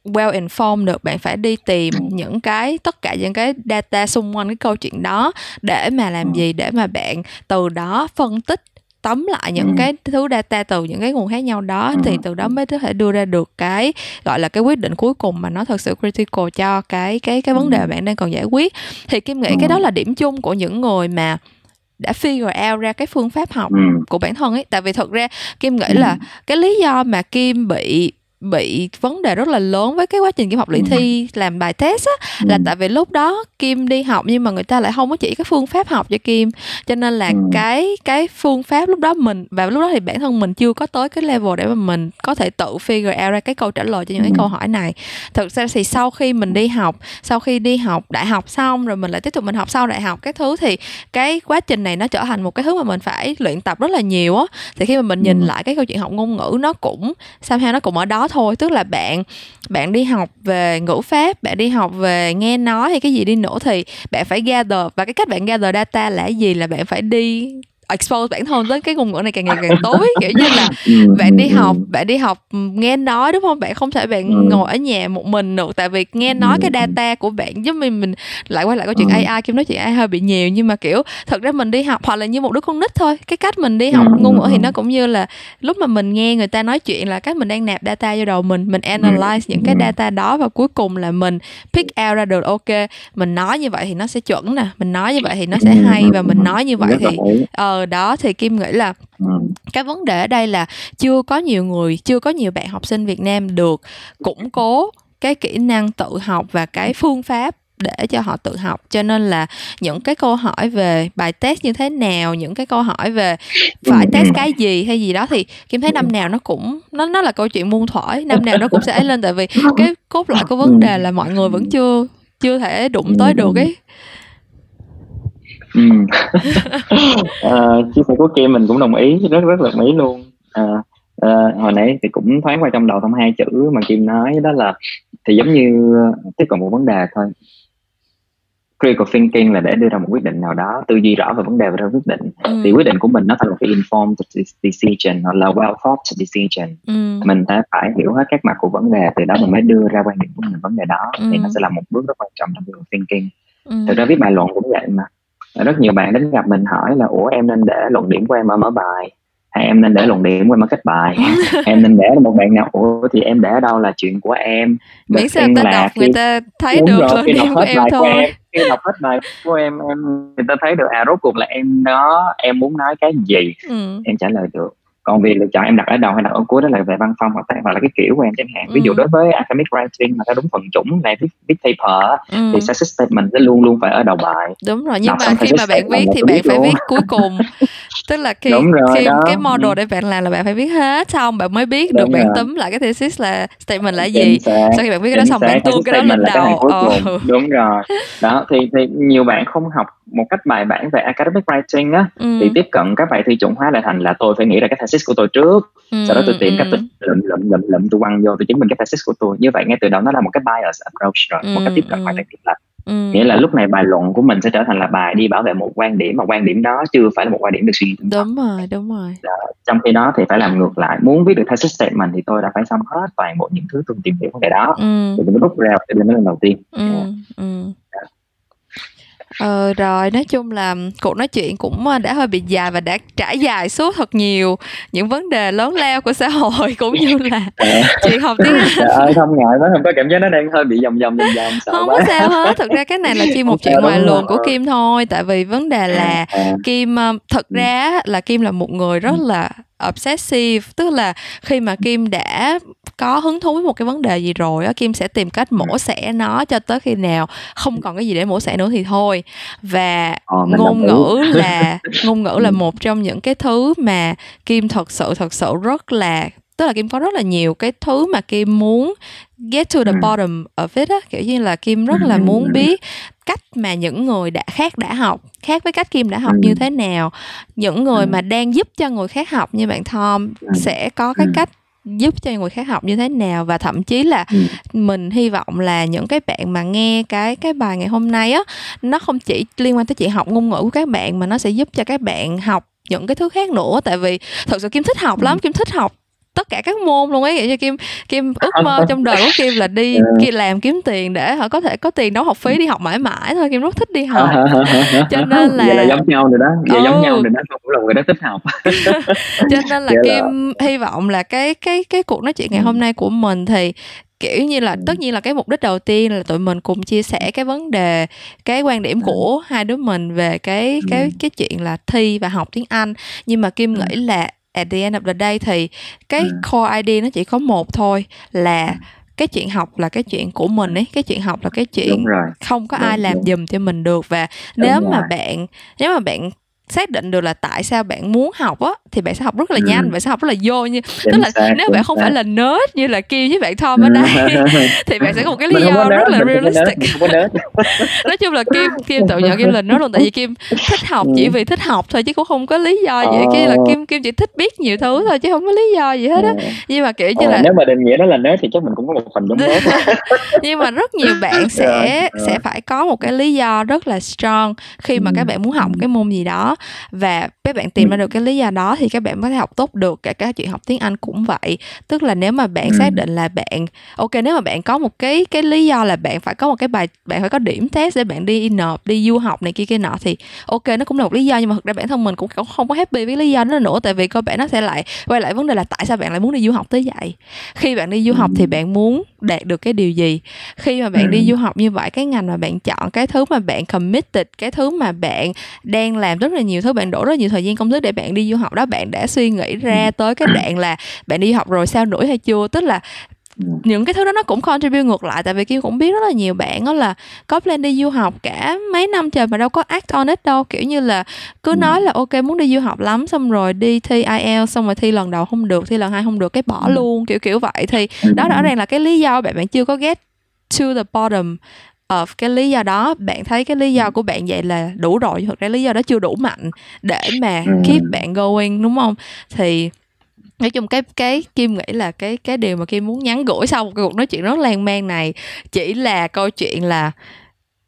well informed được. Bạn phải đi tìm những cái tất cả những cái data xung quanh cái câu chuyện đó để mà làm gì? Để mà bạn từ đó phân tích tóm lại những ừ. cái thứ data từ những cái nguồn khác nhau đó ừ. thì từ đó mới có thể đưa ra được cái gọi là cái quyết định cuối cùng mà nó thật sự critical cho cái cái cái vấn đề mà bạn đang còn giải quyết thì kim nghĩ ừ. cái đó là điểm chung của những người mà đã figure out ra cái phương pháp học ừ. của bản thân ấy tại vì thật ra kim nghĩ là cái lý do mà kim bị bị vấn đề rất là lớn với cái quá trình kim học luyện thi làm bài test á là tại vì lúc đó kim đi học nhưng mà người ta lại không có chỉ cái phương pháp học cho kim. Cho nên là cái cái phương pháp lúc đó mình và lúc đó thì bản thân mình chưa có tới cái level để mà mình có thể tự figure out ra cái câu trả lời cho những cái câu hỏi này. Thực ra thì sau khi mình đi học sau khi đi học đại học xong rồi mình lại tiếp tục mình học sau đại học cái thứ thì cái quá trình này nó trở thành một cái thứ mà mình phải luyện tập rất là nhiều á. Thì khi mà mình nhìn lại cái câu chuyện học ngôn ngữ nó cũng somehow nó cũng ở đó thôi. Tức là bạn bạn đi học về ngữ pháp, bạn đi học về nghe nói hay cái gì đi nữa thì bạn phải gather. Và cái cách bạn gather data là gì là bạn phải đi expose bản thân tới cái ngôn ngữ này càng ngày càng tối kiểu như là ừ, bạn đi ừ, học ừ. bạn đi học nghe nói đúng không? Bạn không thể bạn ngồi ở nhà một mình được tại vì nghe nói cái data của bạn giúp mình mình lại quay lại câu chuyện AI kim nói chuyện AI hơi bị nhiều nhưng mà kiểu thật ra mình đi học hoặc là như một đứa con nít thôi cái cách mình đi học ngôn ngữ thì nó cũng như là lúc mà mình nghe người ta nói chuyện là cách mình đang nạp data vô đầu mình mình analyze những cái data đó và cuối cùng là mình pick out ra được ok mình nói như vậy thì nó sẽ chuẩn nè mình nói như vậy thì nó sẽ hay và mình nói như vậy thì đó thì kim nghĩ là ừ. cái vấn đề ở đây là chưa có nhiều người chưa có nhiều bạn học sinh việt nam được củng cố cái kỹ năng tự học và cái phương pháp để cho họ tự học. Cho nên là những cái câu hỏi về bài test như thế nào những cái câu hỏi về phải test cái gì hay gì đó thì kim thấy năm nào nó cũng nó nó là câu chuyện muôn thuở năm nào nó cũng sẽ lên. Tại vì cái cốt lõi của vấn đề là mọi người vẫn chưa chưa thể đụng tới được ấy ừ. uh, chia sẻ của Kim mình cũng đồng ý rất rất đồng ý luôn uh, uh, hồi nãy thì cũng thoáng qua trong đầu thông hai chữ mà Kim nói đó là thì giống như tiếp cận một vấn đề thôi critical thinking là để đưa ra một quyết định nào đó tư duy rõ về vấn đề và ra quyết định ừ. thì quyết định của mình nó thành một cái informed decision hoặc là well thought decision ừ. mình đã phải hiểu hết các mặt của vấn đề từ đó mình mới đưa ra quan điểm của mình vấn đề đó ừ. thì nó sẽ là một bước rất quan trọng trong critical thinking ừ. thực ra viết bài luận cũng vậy mà rất nhiều bạn đến gặp mình hỏi là ủa em nên để luận điểm của em ở mở bài hay em nên để luận điểm của em ở kết bài em nên để một bạn nào ủa thì em để ở đâu là chuyện của em miễn sao ta đọc khi, người ta thấy được rồi, khi đọc hết bài thôi. của em khi đọc hết bài của em em người ta thấy được à rốt cuộc là em đó em muốn nói cái gì ừ. em trả lời được còn việc lựa chọn em đặt ở đầu hay đặt ở cuối đó là về văn phong hoặc hoặc là cái kiểu của em chẳng hạn ví dụ ừ. đối với academic writing mà theo đúng phần chủng là viết viết paper ừ. thì success statement sẽ luôn luôn phải ở đầu bài đúng rồi nhưng Đọc mà khi mà bạn viết thì bạn phải viết cuối cùng tức là khi đúng rồi, khi đó. cái model để bạn làm là bạn phải viết hết xong bạn mới biết đúng được rồi. bạn túm lại cái thesis là statement là gì sau khi bạn viết cái đó xong bạn tuôn cái đó lên đầu oh. đúng rồi đó thì thì nhiều bạn không học một cách bài bản về academic writing á ừ. thì tiếp cận các bài thi chuẩn hóa lại thành là tôi phải nghĩ ra cái thesis của tôi trước ừ. sau đó tôi tìm ừ. cách tôi lụm lụm lụm lụm tôi quăng vô tôi chứng minh cái thesis của tôi như vậy ngay từ đầu nó là một cái bias approach rồi ừ. một cách tiếp cận hoàn toàn thiệt lệch Ừ. nghĩa là lúc này bài luận của mình sẽ trở thành là bài đi bảo vệ một quan điểm mà quan điểm đó chưa phải là một quan điểm được suy nghĩ đúng rồi đúng rồi đó. trong khi đó thì phải làm ngược lại muốn viết được thesis statement thì tôi đã phải xong hết toàn bộ những thứ tôi tìm hiểu vấn đề đó ừ. thì mới rút ra cái điểm lên đầu tiên ừ. Yeah. Ừ. ờ rồi nói chung là cuộc nói chuyện cũng ờ, đã hơi bị dài và đã trải dài suốt thật nhiều những vấn đề lớn lao của xã hội cũng như là chuyện học tiếng Anh ơi không ngại quá không có cảm giác nó đang hơi bị vòng vòng vòng vòng không quá. có sao hết thực ra cái này là chỉ một chuyện ngoài luồng của Kim thôi tại vì vấn đề là à. Kim ờ, thật ừ. ra là Kim là một người rất ừ. là obsessive tức là khi mà kim đã có hứng thú với một cái vấn đề gì rồi á kim sẽ tìm cách mổ ừ. xẻ nó cho tới khi nào không còn cái gì để mổ xẻ nữa thì thôi. Và ờ, ngôn ngữ là ngôn ngữ là ừ. một trong những cái thứ mà kim thật sự thật sự rất là tức là kim có rất là nhiều cái thứ mà kim muốn get to the ừ. bottom of it á kiểu như là kim rất là muốn biết cách mà những người đã khác đã học khác với cách kim đã học như thế nào. Những người mà đang giúp cho người khác học như bạn Tom sẽ có cái cách giúp cho người khác học như thế nào và thậm chí là ừ. mình hy vọng là những cái bạn mà nghe cái cái bài ngày hôm nay á nó không chỉ liên quan tới chuyện học ngôn ngữ của các bạn mà nó sẽ giúp cho các bạn học những cái thứ khác nữa tại vì thật sự kim thích học lắm kim thích học tất cả các môn luôn ấy. Vậy cho kim kim ước mơ trong đời của kim là đi ừ. kia làm kiếm tiền để họ có thể có tiền đóng học phí đi học mãi mãi thôi. Kim rất thích đi học. Cho nên là vậy là giống nhau rồi đó. Vậy ừ. giống nhau rồi đó. Cũng là người đó thích học. Cho nên là vậy kim là... hy vọng là cái cái cái cuộc nói chuyện ngày ừ. hôm nay của mình thì kiểu như là tất nhiên là cái mục đích đầu tiên là tụi mình cùng chia sẻ cái vấn đề cái quan điểm của hai đứa mình về cái cái cái chuyện là thi và học tiếng Anh. Nhưng mà Kim nghĩ là at the end of the day thì cái ừ. core ID nó chỉ có một thôi là cái chuyện học là cái chuyện của mình ấy cái chuyện học là cái chuyện không có đúng, ai làm đúng. giùm cho mình được và đúng nếu rồi. mà bạn nếu mà bạn xác định được là tại sao bạn muốn học á thì bạn sẽ học rất là nhanh ừ. bạn sẽ học rất là vô như tức là xác, nếu bạn không xác. phải là nerd như là kêu với bạn Tom ở ừ. đây thì bạn sẽ có một cái lý do rất là realistic nói chung là kim kim tự nhận kim là nerd luôn tại vì kim thích học chỉ ừ. vì thích học thôi chứ cũng không có lý do gì kia là kim kim chỉ thích biết nhiều thứ thôi chứ không có lý do gì hết á ừ. nhưng mà kiểu như là nếu mà định nghĩa đó là nerd thì chắc mình cũng có một phần giống nerd nhưng mà rất nhiều bạn sẽ sẽ phải có một cái lý do rất là strong khi mà các bạn muốn học cái môn gì đó và các bạn tìm ra được cái lý do đó thì các bạn có thể học tốt được cả các chuyện học tiếng Anh cũng vậy. Tức là nếu mà bạn ừ. xác định là bạn ok nếu mà bạn có một cái cái lý do là bạn phải có một cái bài bạn phải có điểm test để bạn đi nộp đi du học này kia kia nọ thì ok nó cũng là một lý do. Nhưng mà thực ra bản thân mình cũng không có happy với lý do đó nữa. Tại vì cơ bản nó sẽ lại quay lại vấn đề là tại sao bạn lại muốn đi du học tới vậy? Khi bạn đi du học thì bạn muốn đạt được cái điều gì? Khi mà bạn đi du học như vậy cái ngành mà bạn chọn cái thứ mà bạn committed cái thứ mà bạn đang làm rất là nhiều thứ bạn đổ rất nhiều thời gian công sức để bạn đi du học đó. Bạn đã suy nghĩ ra tới cái đoạn là bạn đi học rồi sao nổi hay chưa? Tức là những cái thứ đó nó cũng contribute ngược lại tại vì kim cũng biết rất là nhiều bạn đó là có plan đi du học cả mấy năm trời mà đâu có act on it đâu. Kiểu như là cứ nói là ok muốn đi du học lắm. Xong rồi đi thi IELTS xong rồi thi lần đầu không được thi lần hai không được cái bỏ luôn kiểu kiểu vậy. Thì đó rõ ràng là cái lý do bạn bạn chưa có get to the bottom of cái lý do đó bạn thấy cái lý do của bạn vậy là đủ rồi thực ra lý do đó chưa đủ mạnh để mà keep bạn going đúng không? Thì nói chung cái cái kim nghĩ là cái cái điều mà kim muốn nhắn gửi sau một cuộc nói chuyện rất lan man này chỉ là câu chuyện là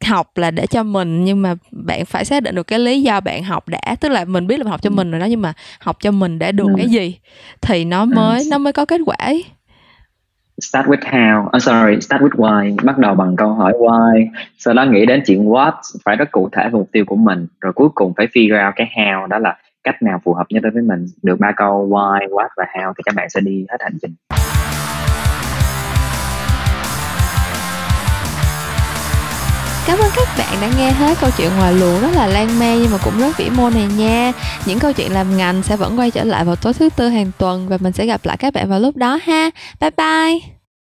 học là để cho mình nhưng mà bạn phải xác định được cái lý do bạn học đã tức là mình biết là học cho mình rồi đó nhưng mà học cho mình để được cái gì thì nó mới nó mới có kết quả ấy start with how. Oh, sorry start with why. Bắt đầu bằng câu hỏi why. Sau đó nghĩ đến chuyện what phải rất cụ thể về mục tiêu của mình. Rồi cuối cùng phải figure out cái how đó là cách nào phù hợp nhất đối với mình. Được ba câu why what và how thì các bạn sẽ đi hết hành trình. Cảm ơn các bạn đã nghe hết câu chuyện ngoài luồng rất là lan man nhưng mà cũng rất vĩ mô này nha. Những câu chuyện làm ngành sẽ vẫn quay trở lại vào tối thứ tư hàng tuần và mình sẽ gặp lại các bạn vào lúc đó ha. Bye bye.